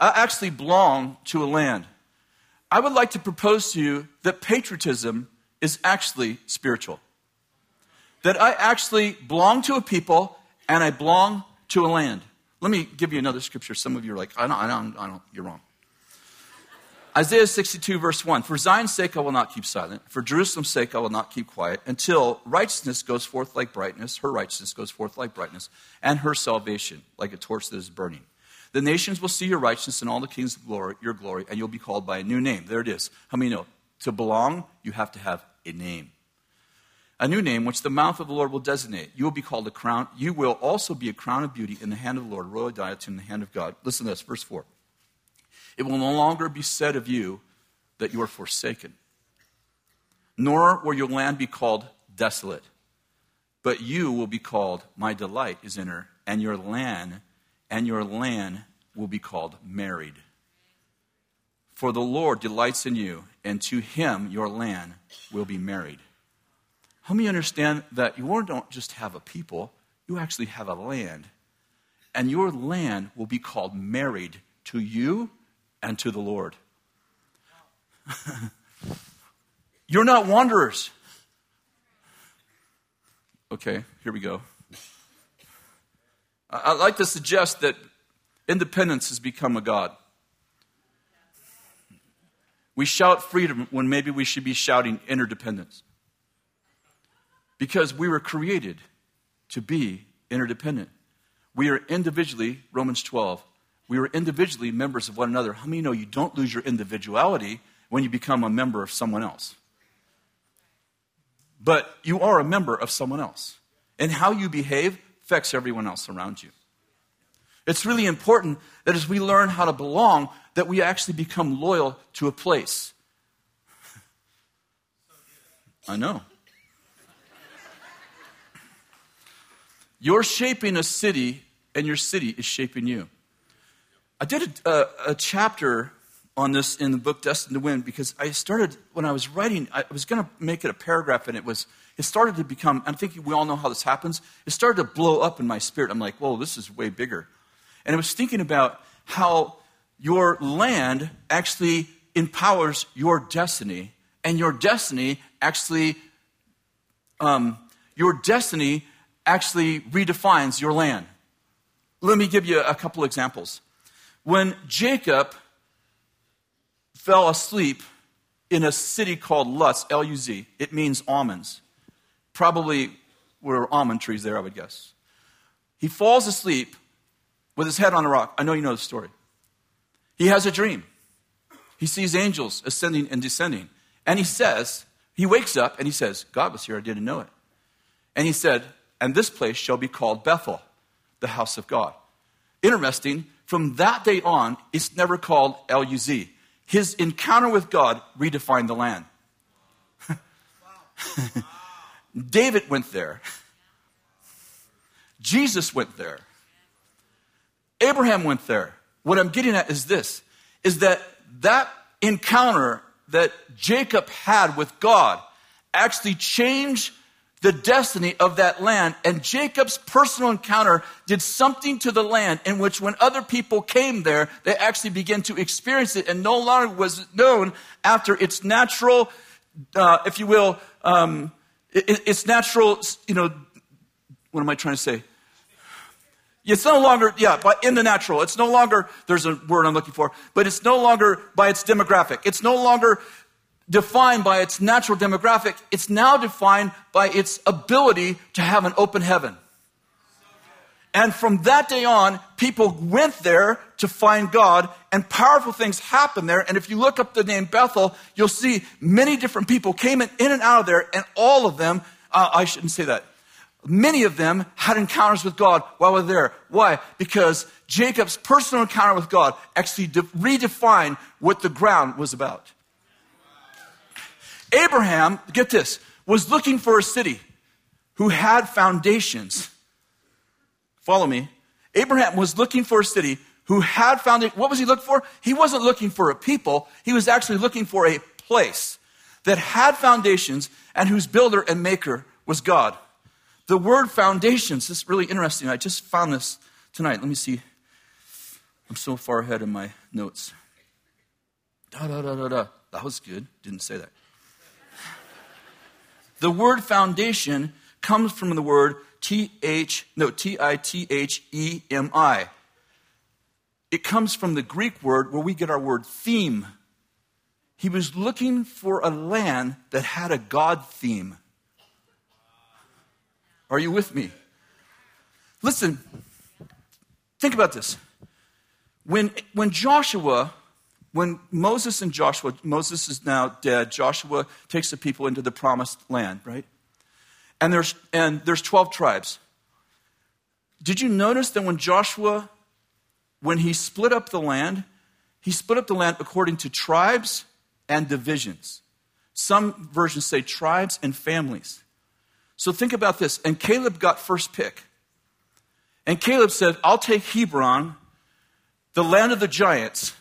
I actually belong to a land. I would like to propose to you that patriotism is actually spiritual. That I actually belong to a people and I belong to a land. Let me give you another scripture. Some of you are like, I don't, I don't, I don't, you're wrong. Isaiah 62, verse 1 For Zion's sake I will not keep silent, for Jerusalem's sake I will not keep quiet, until righteousness goes forth like brightness, her righteousness goes forth like brightness, and her salvation like a torch that is burning. The nations will see your righteousness and all the kings glory, your glory, and you'll be called by a new name. There it is. How many know? To belong, you have to have a name. A new name which the mouth of the Lord will designate. You will be called a crown. You will also be a crown of beauty in the hand of the Lord, royal diadem in the hand of God. Listen to this, verse 4. It will no longer be said of you that you are forsaken, nor will your land be called desolate, but you will be called, My delight is in her, and your land, and your land will be called married. For the Lord delights in you, and to him your land will be married. Help me understand that you don't just have a people, you actually have a land. And your land will be called married to you and to the Lord. *laughs* You're not wanderers. Okay, here we go. I'd like to suggest that independence has become a God. We shout freedom when maybe we should be shouting interdependence. Because we were created to be interdependent. We are individually, Romans 12, we were individually members of one another. How many know you don't lose your individuality when you become a member of someone else? But you are a member of someone else. And how you behave affects everyone else around you. It's really important that as we learn how to belong, that we actually become loyal to a place. *laughs* I know. You're shaping a city, and your city is shaping you. I did a, a, chapter on this in the book Destined to Win because I started, when I was writing, I was going to make it a paragraph, and it was, it started to become, I think we all know how this happens, it started to blow up in my spirit. I'm like, whoa, this is way bigger. And I was thinking about how your land actually empowers your destiny, and your destiny actually, um, your destiny actually redefines your land. Let me give you a couple examples. When Jacob fell asleep in a city called Luz, L U Z, it means almonds. Probably were almond trees there, I would guess. He falls asleep with his head on a rock. I know you know the story. He has a dream. He sees angels ascending and descending. And he says, he wakes up and he says, God was here, I didn't know it. And he said, and this place shall be called Bethel, the house of God. Interesting, from that day on, it's never called L-U-Z. His encounter with God redefined the land. *laughs* David went there. Jesus went there. Abraham went there. What I'm getting at is this, is that that encounter that Jacob had with God actually changed the destiny of that land. And Jacob's personal encounter did something to the land in which when other people came there, they actually began to experience it and no longer was known after its natural, uh, if you will, um, its natural, you know, what am I trying to say? It's no longer, yeah, but in the natural. It's no longer, there's a word I'm looking for, but it's no longer by its demographic. It's no longer defined by its natural demographic, it's now defined by its ability to have an open heaven. And from that day on, people went there to find God, and powerful things happened there. And if you look up the name Bethel, you'll see many different people came in, in and out of there, and all of them, uh, I shouldn't say that. Many of them had encounters with God while they're there. Why? Because Jacob's personal encounter with God actually de- redefined what the ground was about. Abraham, get this, was looking for a city who had foundations. Follow me. Abraham was looking for a city who had foundations. What was he looking for? He wasn't looking for a people, he was actually looking for a place that had foundations and whose builder and maker was God. The word foundations is really interesting. I just found this tonight. Let me see. I'm so far ahead in my notes. Da da da da da. That was good. Didn't say that. The word foundation comes from the word T H, no, T I T H E M I. It comes from the Greek word where we get our word theme. He was looking for a land that had a God theme. Are you with me? Listen, think about this. When, when Joshua when Moses and Joshua, Moses is now dead, Joshua takes the people into the promised land, right? And there's, and there's 12 tribes. Did you notice that when Joshua, when he split up the land, he split up the land according to tribes and divisions? Some versions say tribes and families. So think about this. And Caleb got first pick. And Caleb said, I'll take Hebron, the land of the giants,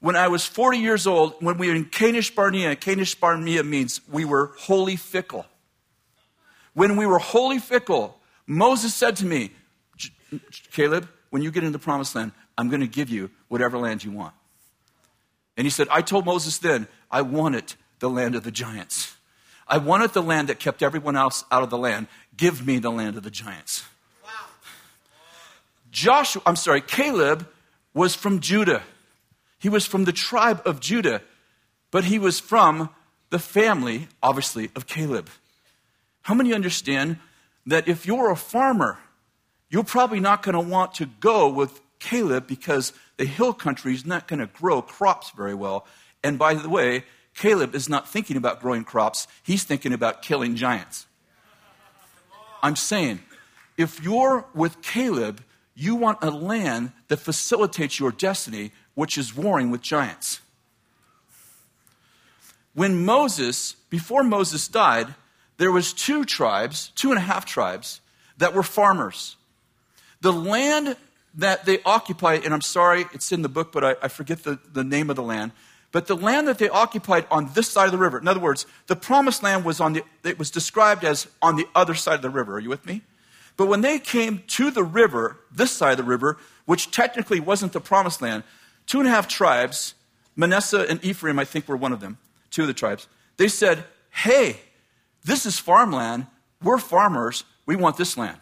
when I was 40 years old, when we were in Kadesh Barnea, Kadesh Barnea means we were wholly fickle. When we were wholly fickle, Moses said to me, Caleb, when you get into the promised land, I'm going to give you whatever land you want. And he said, I told Moses then, I wanted the land of the giants. I wanted the land that kept everyone else out of the land. Give me the land of the giants. Wow. Joshua, I'm sorry, Caleb was from Judah. He was from the tribe of Judah, but he was from the family, obviously, of Caleb. How many understand that if you're a farmer, you're probably not going to want to go with Caleb because the hill country is not going to grow crops very well. And by the way, Caleb is not thinking about growing crops, he's thinking about killing giants. I'm saying, if you're with Caleb, you want a land that facilitates your destiny which is warring with giants. When Moses, before Moses died, there was two tribes, two and a half tribes, that were farmers. The land that they occupied, and I'm sorry, it's in the book, but I, I forget the, the name of the land. But the land that they occupied on this side of the river, in other words, the promised land was on the, it was described as on the other side of the river. Are you with me? But when they came to the river, this side of the river, which technically wasn't the promised land, two and a half tribes, Manasseh and Ephraim, I think, were one of them, two of the tribes. They said, Hey, this is farmland. We're farmers. We want this land.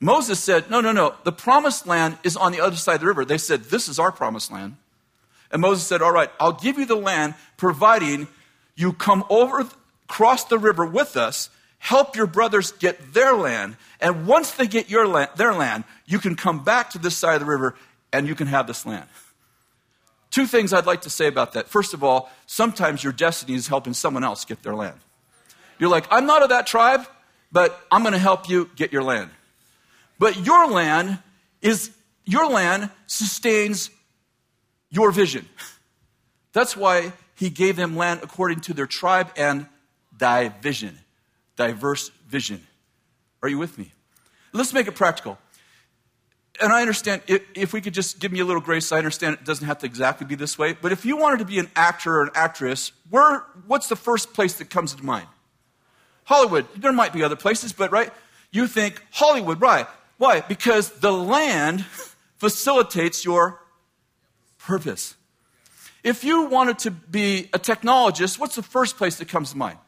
Moses said, No, no, no. The promised land is on the other side of the river. They said, This is our promised land. And Moses said, All right, I'll give you the land, providing you come over, cross the river with us, help your brothers get their land. And once they get your land, their land, you can come back to this side of the river and you can have this land. Two things I'd like to say about that. First of all, sometimes your destiny is helping someone else get their land. You're like, I'm not of that tribe, but I'm going to help you get your land. But your land is, your land sustains your vision. That's why he gave them land according to their tribe and division, diverse vision. Are you with me? Let's make it practical and I understand if, if, we could just give me a little grace, I understand it doesn't have to exactly be this way. But if you wanted to be an actor or an actress, where, what's the first place that comes to mind? Hollywood. There might be other places, but right? You think Hollywood, right? Why? Because the land *laughs* facilitates your purpose. If you wanted to be a technologist, what's the first place that comes to mind?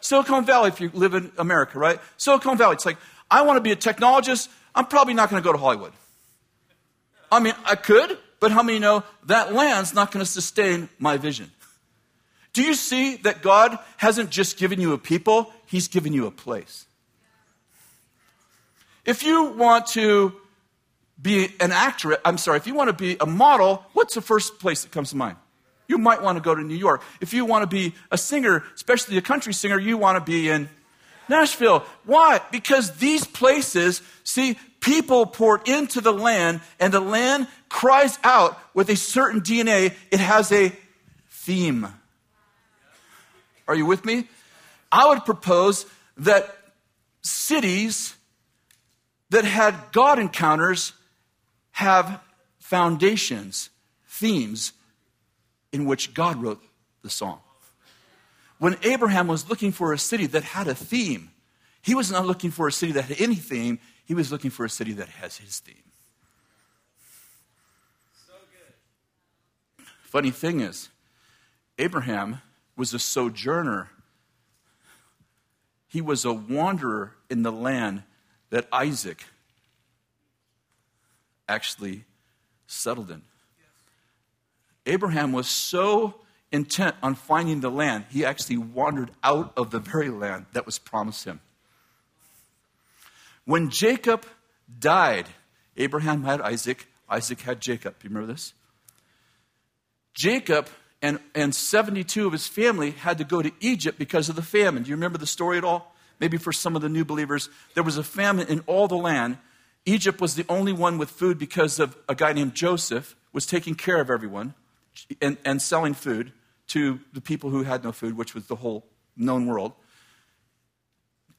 Silicon Valley, if you live in America, right? Silicon Valley. It's like, I want to be a technologist. I'm probably not going to go to Hollywood. I mean, I could, but how many know that land's not going to sustain my vision? Do you see that God hasn't just given you a people, He's given you a place? If you want to be an actor, I'm sorry, if you want to be a model, what's the first place that comes to mind? You might want to go to New York. If you want to be a singer, especially a country singer, you want to be in Nashville. Why? Because these places, see, people poured into the land, and the land cries out with a certain DNA. It has a theme. Are you with me? I would propose that cities that had God encounters have foundations, themes in which God wrote the song. When Abraham was looking for a city that had a theme, he was not looking for a city that had any theme, he was looking for a city that has his theme. So good. Funny thing is, Abraham was a sojourner. He was a wanderer in the land that Isaac actually settled in. Abraham was so intent on finding the land, he actually wandered out of the very land that was promised him. When Jacob died, Abraham had Isaac, Isaac had Jacob. You remember this? Jacob and, and 72 of his family had to go to Egypt because of the famine. Do you remember the story at all? Maybe for some of the new believers, there was a famine in all the land. Egypt was the only one with food because of a guy named Joseph was taking care of everyone and, and selling food to the people who had no food, which was the whole known world.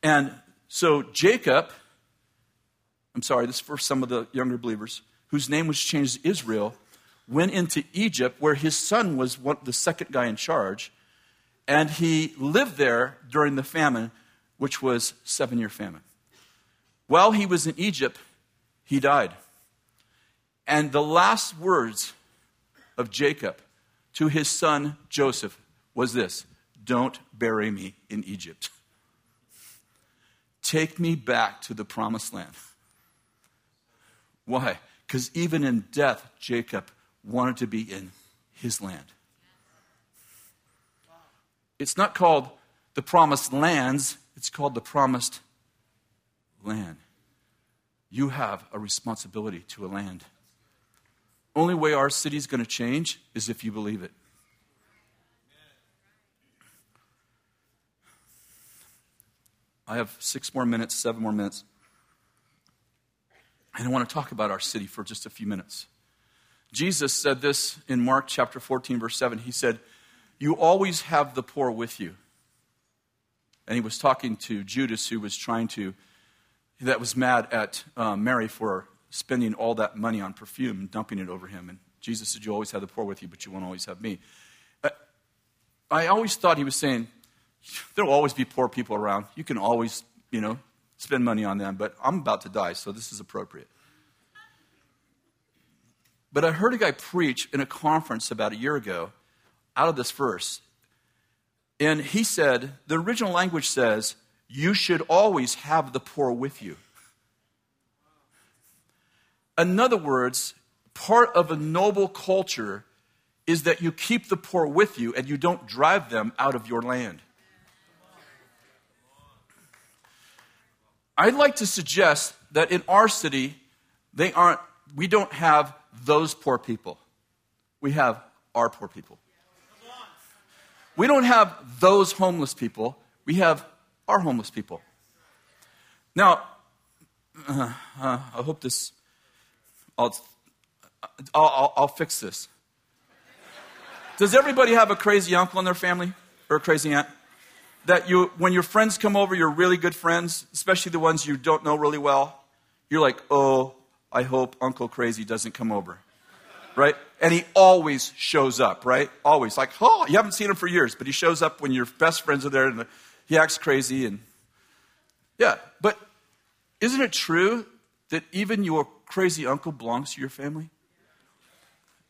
And so Jacob, I'm sorry, this is for some of the younger believers, whose name was changed to Israel, went into Egypt where his son was one, the second guy in charge, and he lived there during the famine, which was seven year famine. While he was in Egypt, he died. And the last words of Jacob to his son Joseph was this Don't bury me in Egypt. Take me back to the promised land. Why? Because even in death, Jacob wanted to be in his land. It's not called the promised lands, it's called the promised land. You have a responsibility to a land. Only way our city is going to change is if you believe it. I have six more minutes, seven more minutes. And I want to talk about our city for just a few minutes. Jesus said this in Mark chapter 14, verse 7. He said, You always have the poor with you. And he was talking to Judas, who was trying to, that was mad at um, Mary for spending all that money on perfume and dumping it over him. And Jesus said, You always have the poor with you, but you won't always have me. Uh, I always thought he was saying, There'll always be poor people around. You can always, you know, spend money on them, but I'm about to die, so this is appropriate. But I heard a guy preach in a conference about a year ago out of this verse. And he said, the original language says, You should always have the poor with you. In other words, part of a noble culture is that you keep the poor with you and you don't drive them out of your land. I'd like to suggest that in our city, they aren't, we don't have those poor people. We have our poor people. We don't have those homeless people. We have our homeless people. Now, uh, uh, I hope this I'll, I'll, I'll fix this. Does everybody have a crazy uncle in their family or a crazy aunt? That you, when your friends come over, you're really good friends, especially the ones you don't know really well. You're like, oh, I hope Uncle Crazy doesn't come over. Right? And he always shows up, right? Always. Like, oh, you haven't seen him for years, but he shows up when your best friends are there and he acts crazy. And yeah, but isn't it true that even your crazy uncle belongs to your family?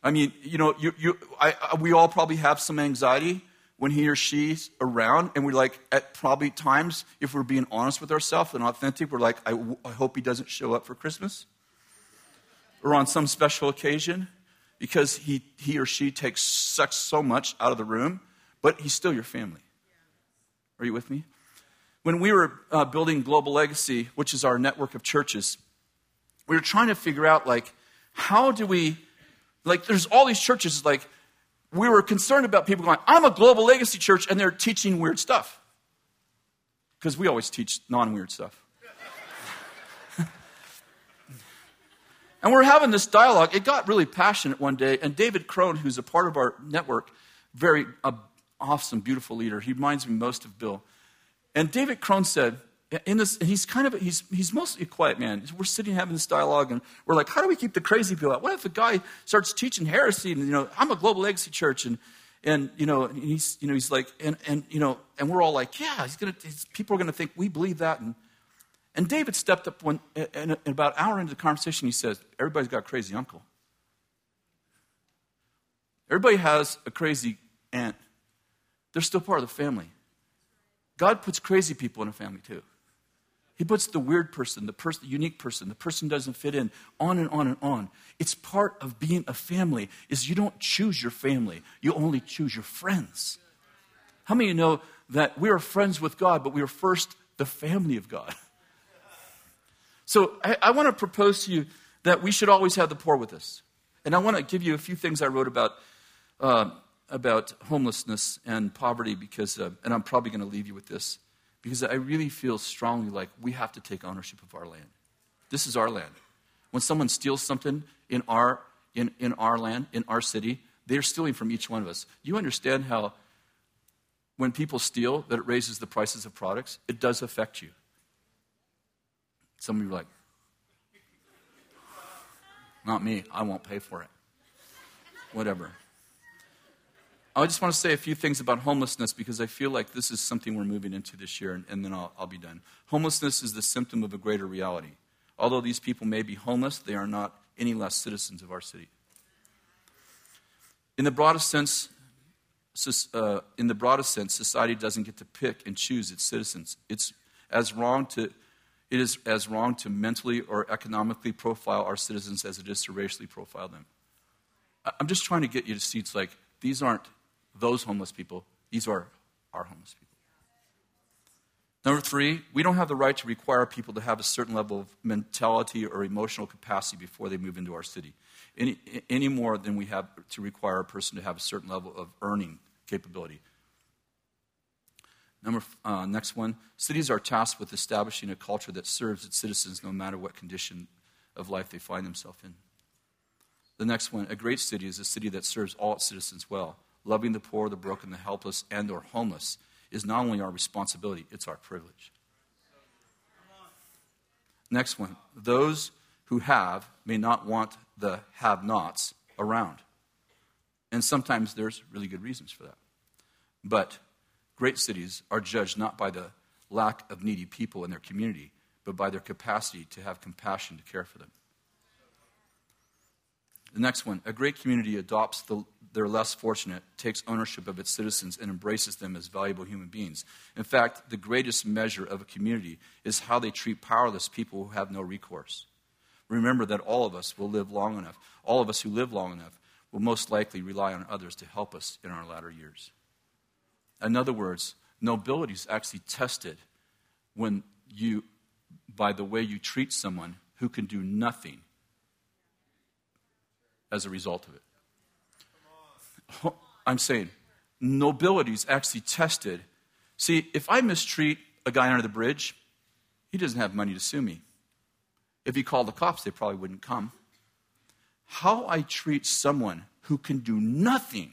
I mean, you know, you, you, I, I, we all probably have some anxiety when he or she's around, and we're like, at probably times, if we're being honest with ourselves and authentic, we're like, I, I hope he doesn't show up for Christmas or on some special occasion because he, he or she takes such so much out of the room, but he's still your family. Are you with me? When we were uh, building Global Legacy, which is our network of churches, we were trying to figure out, like, how do we like, there's all these churches, like, we were concerned about people going, I'm a global legacy church, and they're teaching weird stuff. Because we always teach non weird stuff. *laughs* and we're having this dialogue. It got really passionate one day, and David Crone, who's a part of our network, very uh, awesome, beautiful leader, he reminds me most of Bill. And David Crone said, in this, he's kind of, he's, he's mostly a quiet man. We're sitting having this dialogue, and we're like, how do we keep the crazy people out? What if a guy starts teaching heresy, and, you know, I'm a global legacy church, and, and you know, and he's, you know, he's like, and, and, you know, and we're all like, yeah, he's gonna, people are to think we believe that. And, and David stepped up when, and, about an hour into the conversation, he says, everybody's got a crazy uncle. Everybody has a crazy aunt. They're still part of the family. God puts crazy people in a family too. He puts the weird person, the, person, the unique person, the person doesn't fit in, on and on and on. It's part of being a family is you don't choose your family. You only choose your friends. How many of you know that we are friends with God, but we are first the family of God? So I, I want to propose to you that we should always have the poor with us. And I want to give you a few things I wrote about, uh, about homelessness and poverty because, uh, and I'm probably going to leave you with this because I really feel strongly like we have to take ownership of our land. This is our land. When someone steals something in our, in, in our land, in our city, they're stealing from each one of us. You understand how when people steal that it raises the prices of products? It does affect you. Some of you are like, not me, I won't pay for it. Whatever. I just want to say a few things about homelessness because I feel like this is something we're moving into this year, and, and then I'll, I'll be done. Homelessness is the symptom of a greater reality. Although these people may be homeless, they are not any less citizens of our city. In the broadest sense, uh, in the broadest sense, society doesn't get to pick and choose its citizens. It's as wrong to, it is as wrong to mentally or economically profile our citizens as it is to racially profile them. I'm just trying to get you to see it's like these aren't those homeless people. These are our homeless people. Number three, we don't have the right to require people to have a certain level of mentality or emotional capacity before they move into our city, any, any more than we have to require a person to have a certain level of earning capability. Number uh, next one, cities are tasked with establishing a culture that serves its citizens no matter what condition of life they find themselves in. The next one, a great city is a city that serves all its citizens well loving the poor, the broken, the helpless, and or homeless is not only our responsibility, it's our privilege. Next one. Those who have may not want the have nots around. And sometimes there's really good reasons for that. But great cities are judged not by the lack of needy people in their community, but by their capacity to have compassion to care for them. The next one a great community adopts the, their less fortunate, takes ownership of its citizens, and embraces them as valuable human beings. In fact, the greatest measure of a community is how they treat powerless people who have no recourse. Remember that all of us will live long enough. All of us who live long enough will most likely rely on others to help us in our latter years. In other words, nobility is actually tested when you, by the way you treat someone who can do nothing as a result of it. *laughs* I'm saying nobility is actually tested. See, if I mistreat a guy under the bridge, he doesn't have money to sue me. If he called the cops, they probably wouldn't come. How I treat someone who can do nothing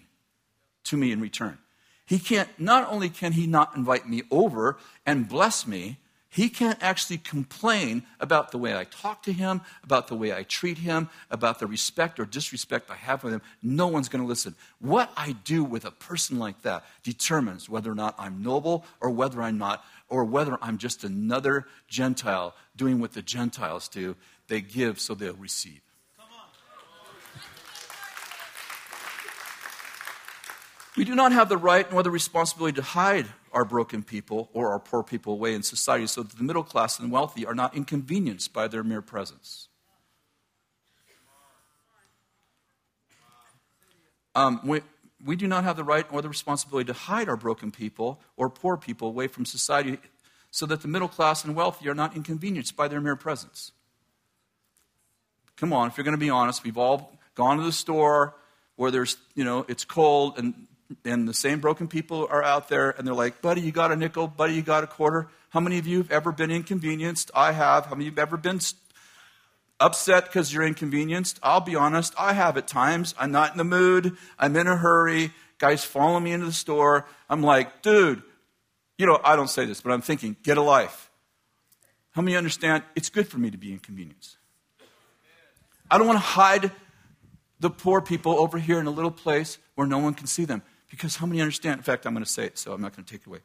to me in return. He can't, not only can he not invite me over and bless me, He can't actually complain about the way I talk to him, about the way I treat him, about the respect or disrespect I have for him. No one's going to listen. What I do with a person like that determines whether or not I'm noble or whether I'm not, or whether I'm just another Gentile doing what the Gentiles do. They give so they'll receive. We do not have the right nor the responsibility to hide our broken people or our poor people away in society so that the middle class and wealthy are not inconvenienced by their mere presence. Um, we, we do not have the right or the responsibility to hide our broken people or poor people away from society so that the middle class and wealthy are not inconvenienced by their mere presence. Come on, if you're going to be honest, we've all gone to the store where there's, you know, it's cold and and the same broken people are out there and they're like, buddy, you got a nickel? Buddy, you got a quarter? How many of you have ever been inconvenienced? I have. How many of you have ever been upset because you're inconvenienced? I'll be honest, I have at times. I'm not in the mood. I'm in a hurry. Guys follow me into the store. I'm like, dude, you know, I don't say this, but I'm thinking, get a life. How many understand it's good for me to be inconvenienced? I don't want to hide the poor people over here in a little place where no one can see them. Because how many understand? In fact, I'm going to say it, so I'm not going to take it away.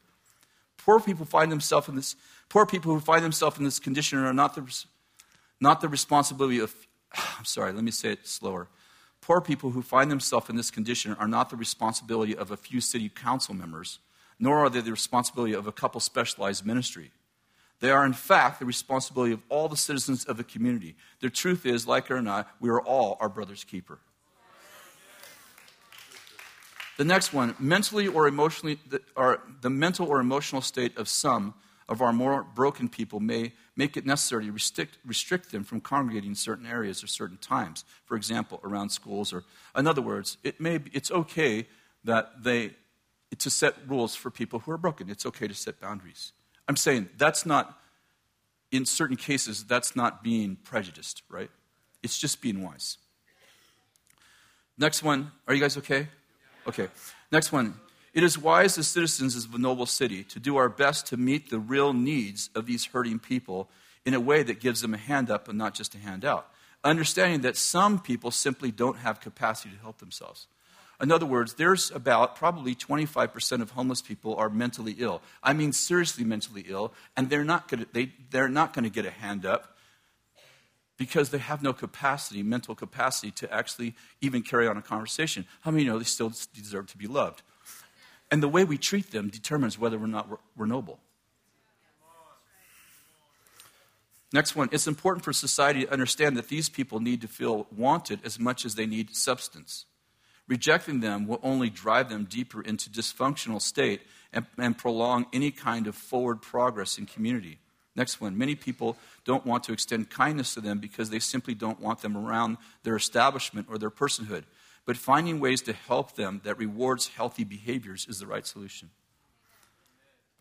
Poor people find themselves in this. Poor people who find themselves in this condition are not the, not the responsibility of. *sighs* I'm sorry. Let me say it slower. Poor people who find themselves in this condition are not the responsibility of a few city council members, nor are they the responsibility of a couple specialized ministry. They are, in fact, the responsibility of all the citizens of the community. The truth is, like it or not, we are all our brother's keeper. The next one, mentally or emotionally, the, or the mental or emotional state of some of our more broken people may make it necessary to restrict, restrict them from congregating in certain areas or certain times. For example, around schools, or in other words, it may be, it's okay that they to set rules for people who are broken. It's okay to set boundaries. I'm saying that's not, in certain cases, that's not being prejudiced, right? It's just being wise. Next one, are you guys okay? Okay, next one. It is wise as citizens of a noble city to do our best to meet the real needs of these hurting people in a way that gives them a hand up and not just a hand out. Understanding that some people simply don't have capacity to help themselves. In other words, there's about probably 25% of homeless people are mentally ill. I mean, seriously mentally ill, and they're not going to, get a hand up because they have no capacity, mental capacity, to actually even carry on a conversation. How many know they still deserve to be loved? And the way we treat them determines whether or not we're, we're noble. Next one, it's important for society to understand that these people need to feel wanted as much as they need substance. Rejecting them will only drive them deeper into dysfunctional state and, and prolong any kind of forward progress in community. Next one. Many people don't want to extend kindness to them because they simply don't want them around their establishment or their personhood. But finding ways to help them that rewards healthy behaviors is the right solution.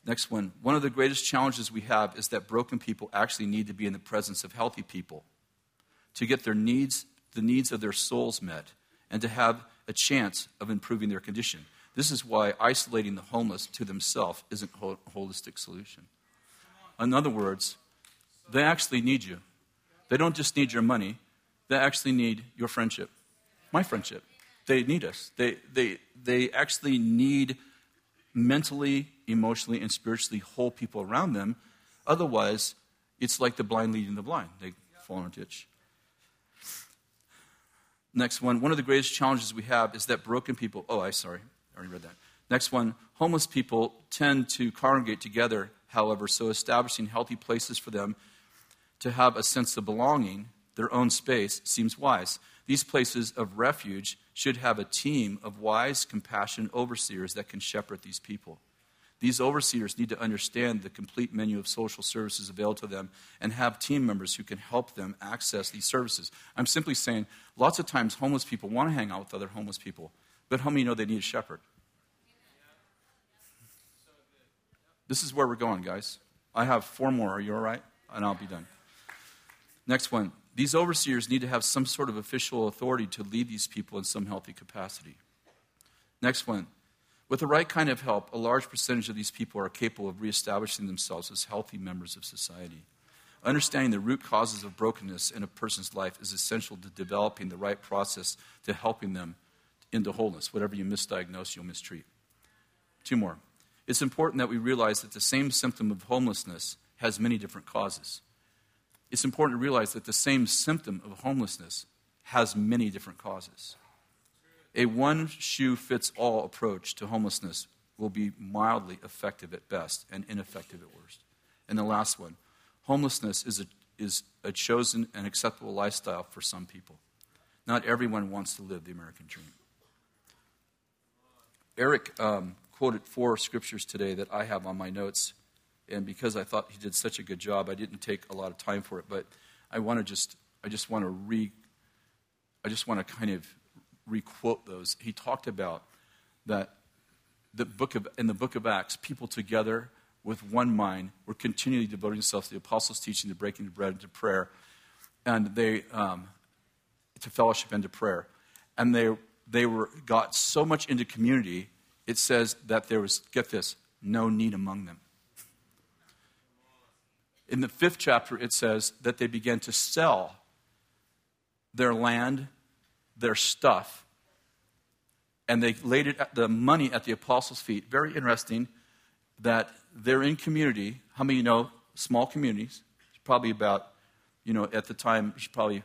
Next one. One of the greatest challenges we have is that broken people actually need to be in the presence of healthy people to get their needs, the needs of their souls met, and to have a chance of improving their condition. This is why isolating the homeless to themselves isn't a holistic solution. In other words, they actually need you. They don't just need your money, they actually need your friendship, my friendship. They need us. They, they, they actually need mentally, emotionally, and spiritually whole people around them. Otherwise, it's like the blind leading the blind. They fall in a ditch. Next one. One of the greatest challenges we have is that broken people. Oh, I sorry. I already read that. Next one. Homeless people tend to congregate together however, so establishing healthy places for them to have a sense of belonging, their own space, seems wise. These places of refuge should have a team of wise, compassionate overseers that can shepherd these people. These overseers need to understand the complete menu of social services available to them and have team members who can help them access these services. I'm simply saying lots of times homeless people want to hang out with other homeless people, but how many know they need a shepherd? This is where we're going, guys. I have four more. Are you all right? And I'll be done. Next one. These overseers need to have some sort of official authority to lead these people in some healthy capacity. Next one. With the right kind of help, a large percentage of these people are capable of reestablishing themselves as healthy members of society. Understanding the root causes of brokenness in a person's life is essential to developing the right process to helping them into wholeness. Whatever you misdiagnose, you'll mistreat. Two more. It's important that we realize that the same symptom of homelessness has many different causes. It's important to realize that the same symptom of homelessness has many different causes. A one shoe fits all approach to homelessness will be mildly effective at best and ineffective at worst. And the last one homelessness is a, is a chosen and acceptable lifestyle for some people. Not everyone wants to live the American dream. Eric um, quoted four scriptures today that I have on my notes. And because I thought he did such a good job, I didn't take a lot of time for it. But I want to just, I just want to re, I just want to kind of requote those. He talked about that the book of, in the book of Acts, people together with one mind were continually devoting themselves to the apostles' teaching, to breaking the bread, and to prayer, and they um, to fellowship and to prayer, and they they were got so much into community. It says that there was get this no need among them. In the fifth chapter, it says that they began to sell their land their stuff and they laid it at the money at the apostles' feet. Very interesting that they're in community. How many you know small communities? It's probably about, you know, at the time, it's probably,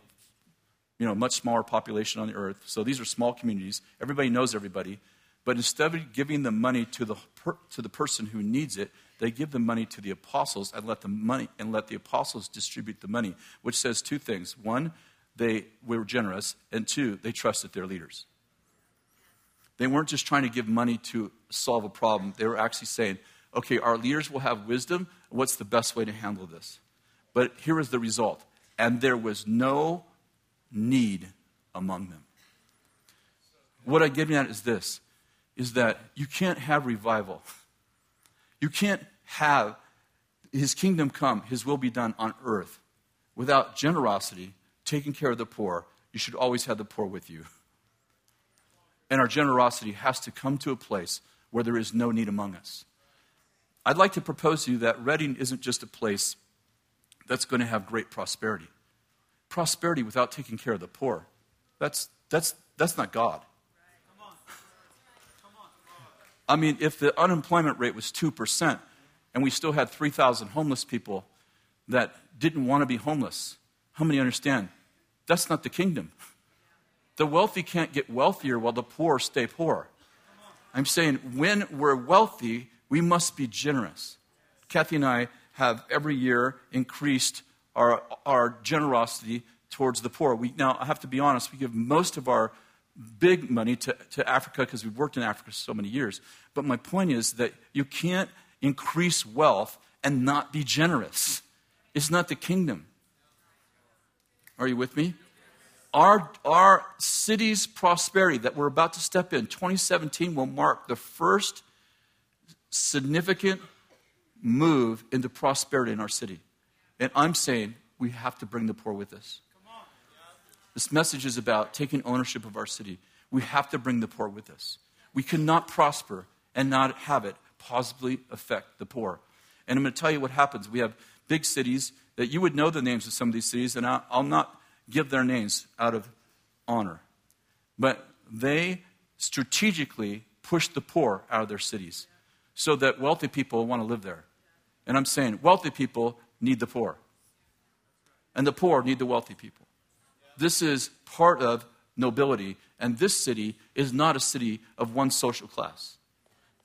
you know, much smaller population on the earth. So these are small communities. Everybody knows everybody. But instead of giving the money to the, per, to the person who needs it, they give the money to the apostles and let the money and let the apostles distribute the money, which says two things. One, they were generous, and two, they trusted their leaders. They weren't just trying to give money to solve a problem. They were actually saying, okay, our leaders will have wisdom. What's the best way to handle this? But here was the result. And there was no need among them. What I'm getting at is this is that you can't have revival. You can't have his kingdom come, his will be done on earth without generosity taking care of the poor, you should always have the poor with you. And our generosity has to come to a place where there is no need among us. I'd like to propose to you that Redding isn't just a place that's going to have great prosperity. Prosperity without taking care of the poor, that's, that's, that's not God. I mean, if the unemployment rate was 2% and we still had 3,000 homeless people that didn't want to be homeless, how many understand that's not the kingdom. The wealthy can't get wealthier while the poor stay poor. I'm saying when we're wealthy, we must be generous. Kathy and I have every year increased our, our generosity towards the poor. We, now, I have to be honest, we give most of our big money to, to Africa because we've worked in Africa so many years. But my point is that you can't increase wealth and not be generous. It's not the kingdom. Are you with me? Our, our city's prosperity that we're about to step in, 2017, will mark the first significant move into prosperity in our city. And I'm saying we have to bring the poor with us. This message is about taking ownership of our city. We have to bring the poor with us. We cannot prosper and not have it positively affect the poor. And I'm going to tell you what happens. We have big cities that you would know the names of some of these cities, and I'll not give their names out of honor. But they strategically push the poor out of their cities so that wealthy people want to live there. And I'm saying wealthy people need the poor, and the poor need the wealthy people. This is part of nobility, and this city is not a city of one social class.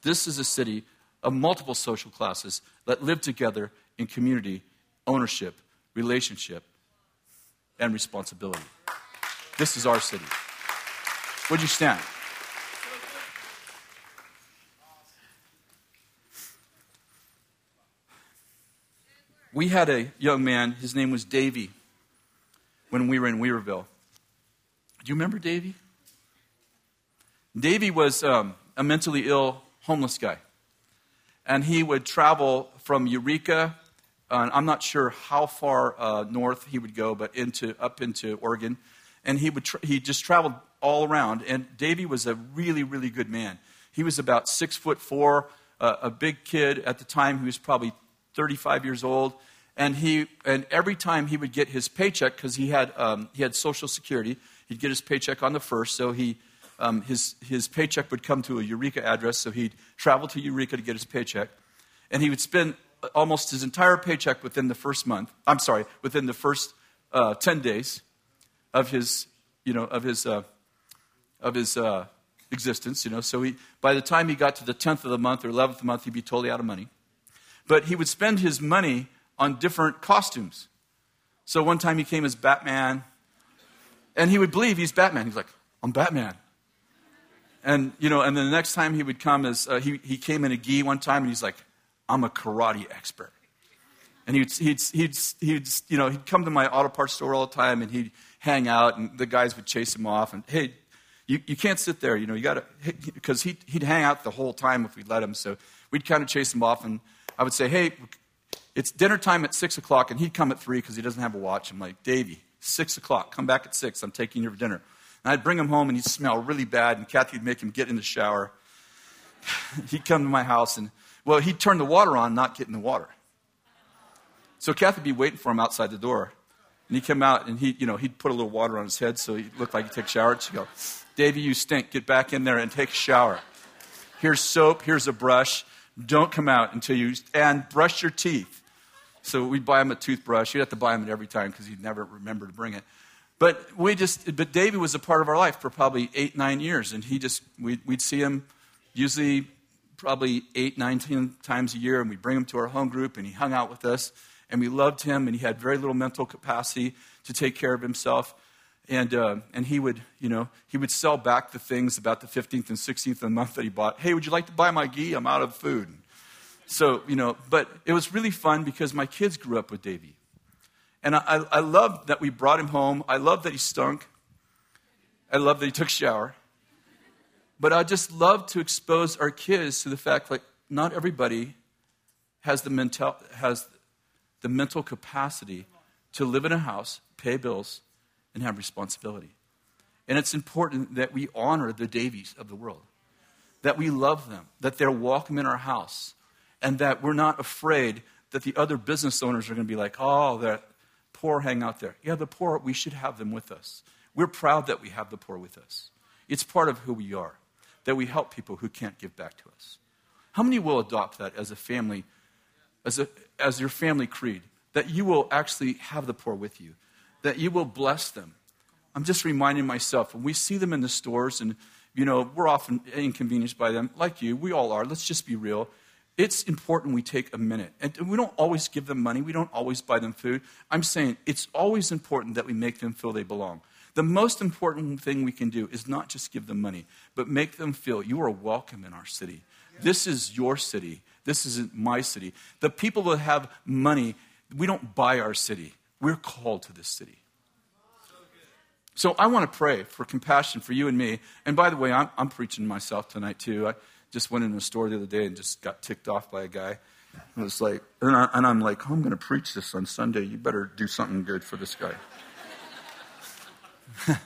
This is a city of multiple social classes that live together in community, ownership, relationship, and responsibility. This is our city. Would you stand? We had a young man, his name was Davy, when we were in Weaverville. Do you remember Davy? Davy was um, a mentally ill homeless guy. And he would travel from Eureka I'm not sure how far uh, north he would go, but into up into Oregon, and he would tra- he just traveled all around. And Davy was a really really good man. He was about six foot four, uh, a big kid at the time. He was probably 35 years old. And, he, and every time he would get his paycheck, because he, had um, he had Social Security, he'd get his paycheck on the first. So he, um, his, his paycheck would come to a Eureka address. So he'd travel to Eureka to get his paycheck. And he would spend almost his entire paycheck within the first month. I'm sorry, within the first uh, 10 days of his, you know, of his, uh, of his uh, existence. You know, so he, by the time he got to the 10th of the month or 11th of the month, he'd be totally out of money. But he would spend his money on different costumes. So one time he came as Batman, and he would believe he's Batman. He's like, I'm Batman. And, you know, and then the next time he would come as, uh, he, he came in a gi one time, and he's like, I'm a karate expert. And he'd, he'd, he'd, he'd, you know, he'd come to my auto parts store all the time, and he'd hang out, and the guys would chase him off. And, hey, you, you can't sit there, you know, you got to, because he'd, he'd hang out the whole time if we'd let him. So we'd kind of chase him off, and I would say, hey, it's dinner time at 6 o'clock, and he'd come at 3 because he doesn't have a watch. I'm like, Davey, 6 o'clock, come back at 6. I'm taking you for dinner. And I'd bring him home, and he'd smell really bad, and Kathy would make him get in the shower. *sighs* he'd come to my house, and, well, he'd turn the water on, not get in the water. So Kathy would be waiting for him outside the door. And he'd come out, and he, you know, he'd put a little water on his head so he looked like he'd take a shower. She'd go, Davey, you stink. Get back in there and take a shower. Here's soap. Here's a brush. Don't come out until you, and brush your teeth. So we'd buy him a toothbrush. You'd have to buy him it every time because he'd never remember to bring it. But we just, but David was a part of our life for probably eight, nine years, and he just, we'd, we'd see him usually probably eight, times a year, and we'd bring him to our home group, and he hung out with us, and we loved him, and he had very little mental capacity to take care of himself. And, uh, and he would, you know, he would sell back the things about the 15th and 16th of the month that he bought. Hey, would you like to buy my gi? I'm out of food. So, you know, but it was really fun because my kids grew up with Davey. And I, I love that we brought him home. I love that he stunk. I love that he took a shower. But I just love to expose our kids to the fact like not everybody has the mental has the mental capacity to live in a house, pay bills, and have responsibility. And it's important that we honor the Davies of the world, that we love them, that they're welcome in our house, and that we're not afraid that the other business owners are going to be like, oh, the poor hang out there. Yeah, the poor, we should have them with us. We're proud that we have the poor with us. It's part of who we are, that we help people who can't give back to us. How many will adopt that as a family, as, a, as your family creed? That you will actually have the poor with you, that you will bless them. I'm just reminding myself, when we see them in the stores and, you know, we're often inconvenienced by them, like you, we all are. Let's just be real it's important we take a minute. And we don't always give them money, we don't always buy them food. I'm saying it's always important that we make them feel they belong. The most important thing we can do is not just give them money, but make them feel you are welcome in our city. This is your city. This isn't my city. The people that have money, we don't buy our city. We're called to this city. So I want to pray for compassion for you and me. And by the way, I'm, I'm preaching myself tonight too. I, just went in a store the other day and just got ticked off by a guy. And was like, and, I, am like, oh, I'm going to preach this on Sunday. You better do something good for this guy. *laughs*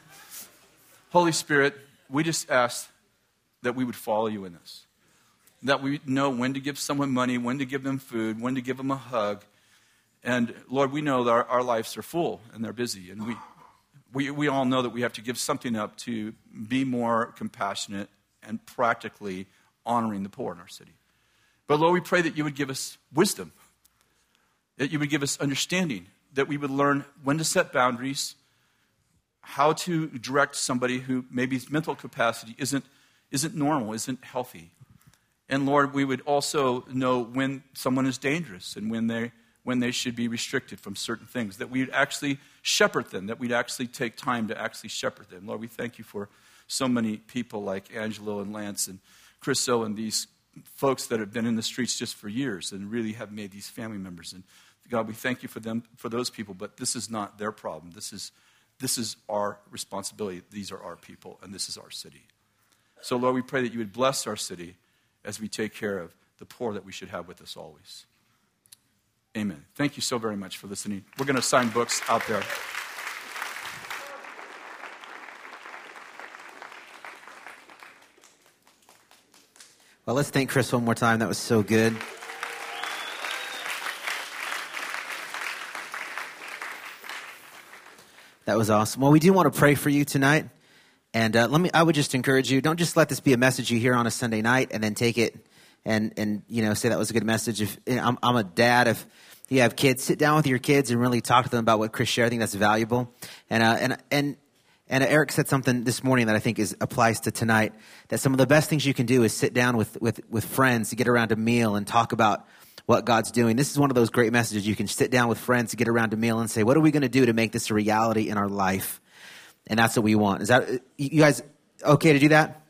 Holy Spirit, we just ask that we would follow you in this. That we know when to give someone money, when to give them food, when to give them a hug. And Lord, we know that our, our lives are full and they're busy. And we, we, we all know that we have to give something up to be more compassionate and practically honoring the poor in our city. But Lord, we pray that you would give us wisdom, that you would give us understanding, that we would learn when to set boundaries, how to direct somebody who maybe's mental capacity isn't, isn't normal, isn't healthy. And Lord, we would also know when someone is dangerous and when they, when they should be restricted from certain things, that we'd actually shepherd them, that we'd actually take time to actually shepherd them. Lord, we thank you for so many people like Angelo and Lance and Chris Chriso and these folks that have been in the streets just for years and really have made these family members. And God, we thank you for them, for those people, but this is not their problem. This is, this is our responsibility. These are our people, and this is our city. So, Lord, we pray that you would bless our city as we take care of the poor that we should have with us always. Amen. Thank you so very much for listening. We're going to sign books out there. Well, let's thank Kris one more time. That was so good. That was awesome. Well, we do want to pray for you tonight. And uh, let me, I would just encourage you, don't just let this be a message you hear on a Sunday night and then take it and, and you know, say that was a good message. If you I'm, I'm a dad, if you have kids, sit down with your kids and really talk to them about what Kris shared. I think that's valuable. And, uh, and, and, and Eric said something this morning that I think is, applies to tonight. That some of the best things you can do is sit down with, with, with friends to get around a meal and talk about what God's doing. This is one of those great messages. You can sit down with friends to get around a meal and say, what are we going to do to make this a reality in our life? And that's what we want. Is that, you guys okay to do that?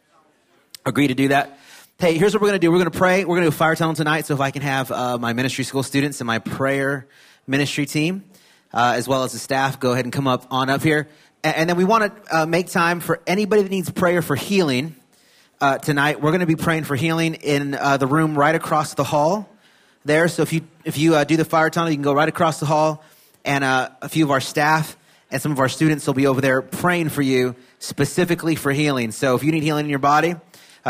Agree to do that? Hey, here's what we're going to do. We're going to pray. We're going to do fire tunnel tonight. So if I can have uh, my ministry school students and my prayer ministry team, uh, as well as the staff, go ahead and come up on up here. And, and then we want to uh, make time for anybody that needs prayer for healing uh, tonight. We're going to be praying for healing in uh, the room right across the hall there. So if you if you uh, do the fire tunnel, you can go right across the hall, and a few of our staff and some of our students will be over there praying for you specifically for healing. So if you need healing in your body,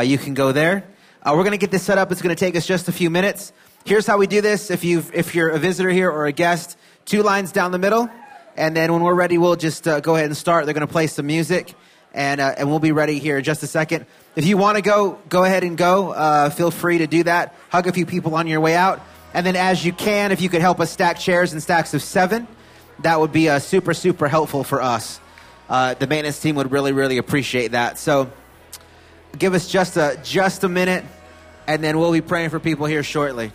you can go there. Uh, we're going to get this set up. It's going to take us just a few minutes. Here's how we do this. If you if you're a visitor here or a guest, two lines down the middle, and then when we're ready, we'll just uh, go ahead and start. They're going to play some music, and uh, and we'll be ready here in just a second. If you want to go, go ahead and go. Uh, feel free to do that. Hug a few people on your way out. And then, as you can, if you could help us stack chairs in stacks of seven, that would be uh, super, super helpful for us. Uh, the maintenance team would really, really appreciate that. So, give us just a just a minute, and then we'll be praying for people here shortly.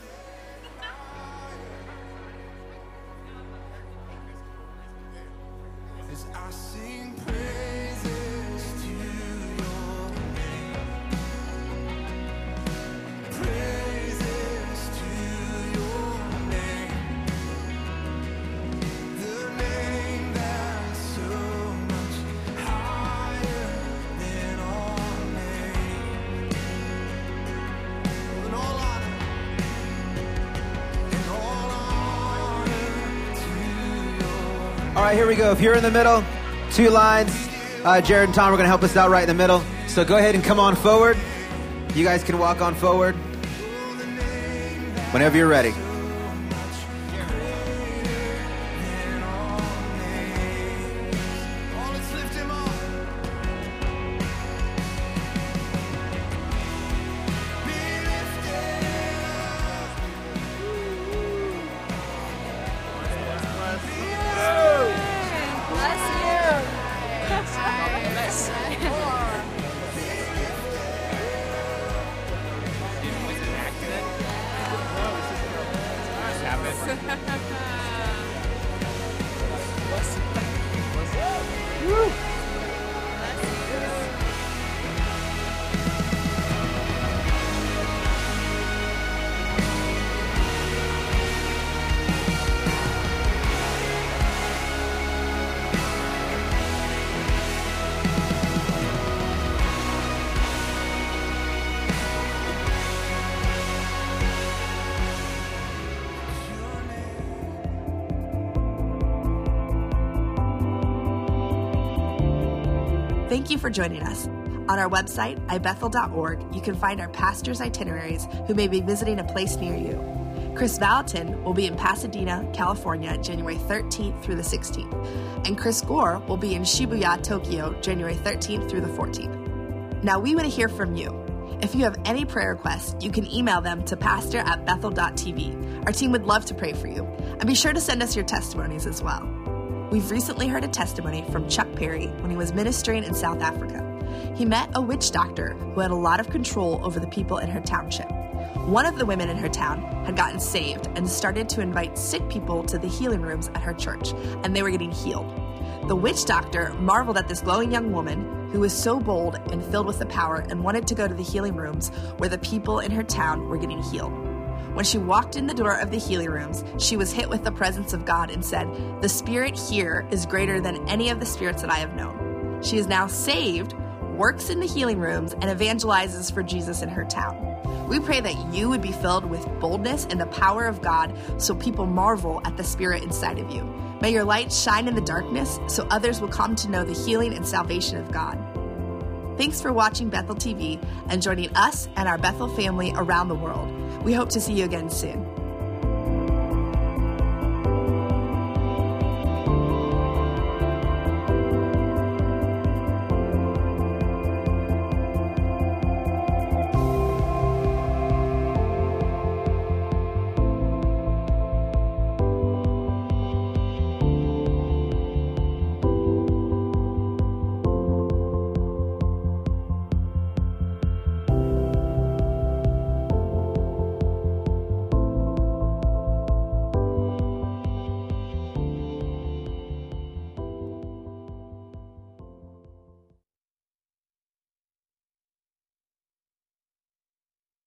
You're in the middle, two lines. Uh, Jared and Tom are going to help us out right in the middle. So go ahead and come on forward. You guys can walk on forward whenever you're ready. Thank you for joining us. On our website, ibethel.org, you can find our pastors' itineraries who may be visiting a place near you. Kris Vallotton will be in Pasadena, California, January 13th through the 16th, and Chris Gore will be in Shibuya, Tokyo, January 13th through the 14th. Now, we want to hear from you. If you have any prayer requests, you can email them to pastor at bethel.tv. Our team would love to pray for you. And be sure to send us your testimonies as well. We've recently heard a testimony from Chuck Perry when he was ministering in South Africa. He met a witch doctor who had a lot of control over the people in her township. One of the women in her town had gotten saved and started to invite sick people to the healing rooms at her church, and they were getting healed. The witch doctor marveled at this glowing young woman who was so bold and filled with the power and wanted to go to the healing rooms where the people in her town were getting healed. When she walked in the door of the healing rooms, she was hit with the presence of God and said, The spirit here is greater than any of the spirits that I have known. She is now saved, works in the healing rooms, and evangelizes for Jesus in her town. We pray that you would be filled with boldness and the power of God so people marvel at the spirit inside of you. May your light shine in the darkness so others will come to know the healing and salvation of God. Thanks for watching Bethel TV and joining us and our Bethel family around the world. We hope to see you again soon.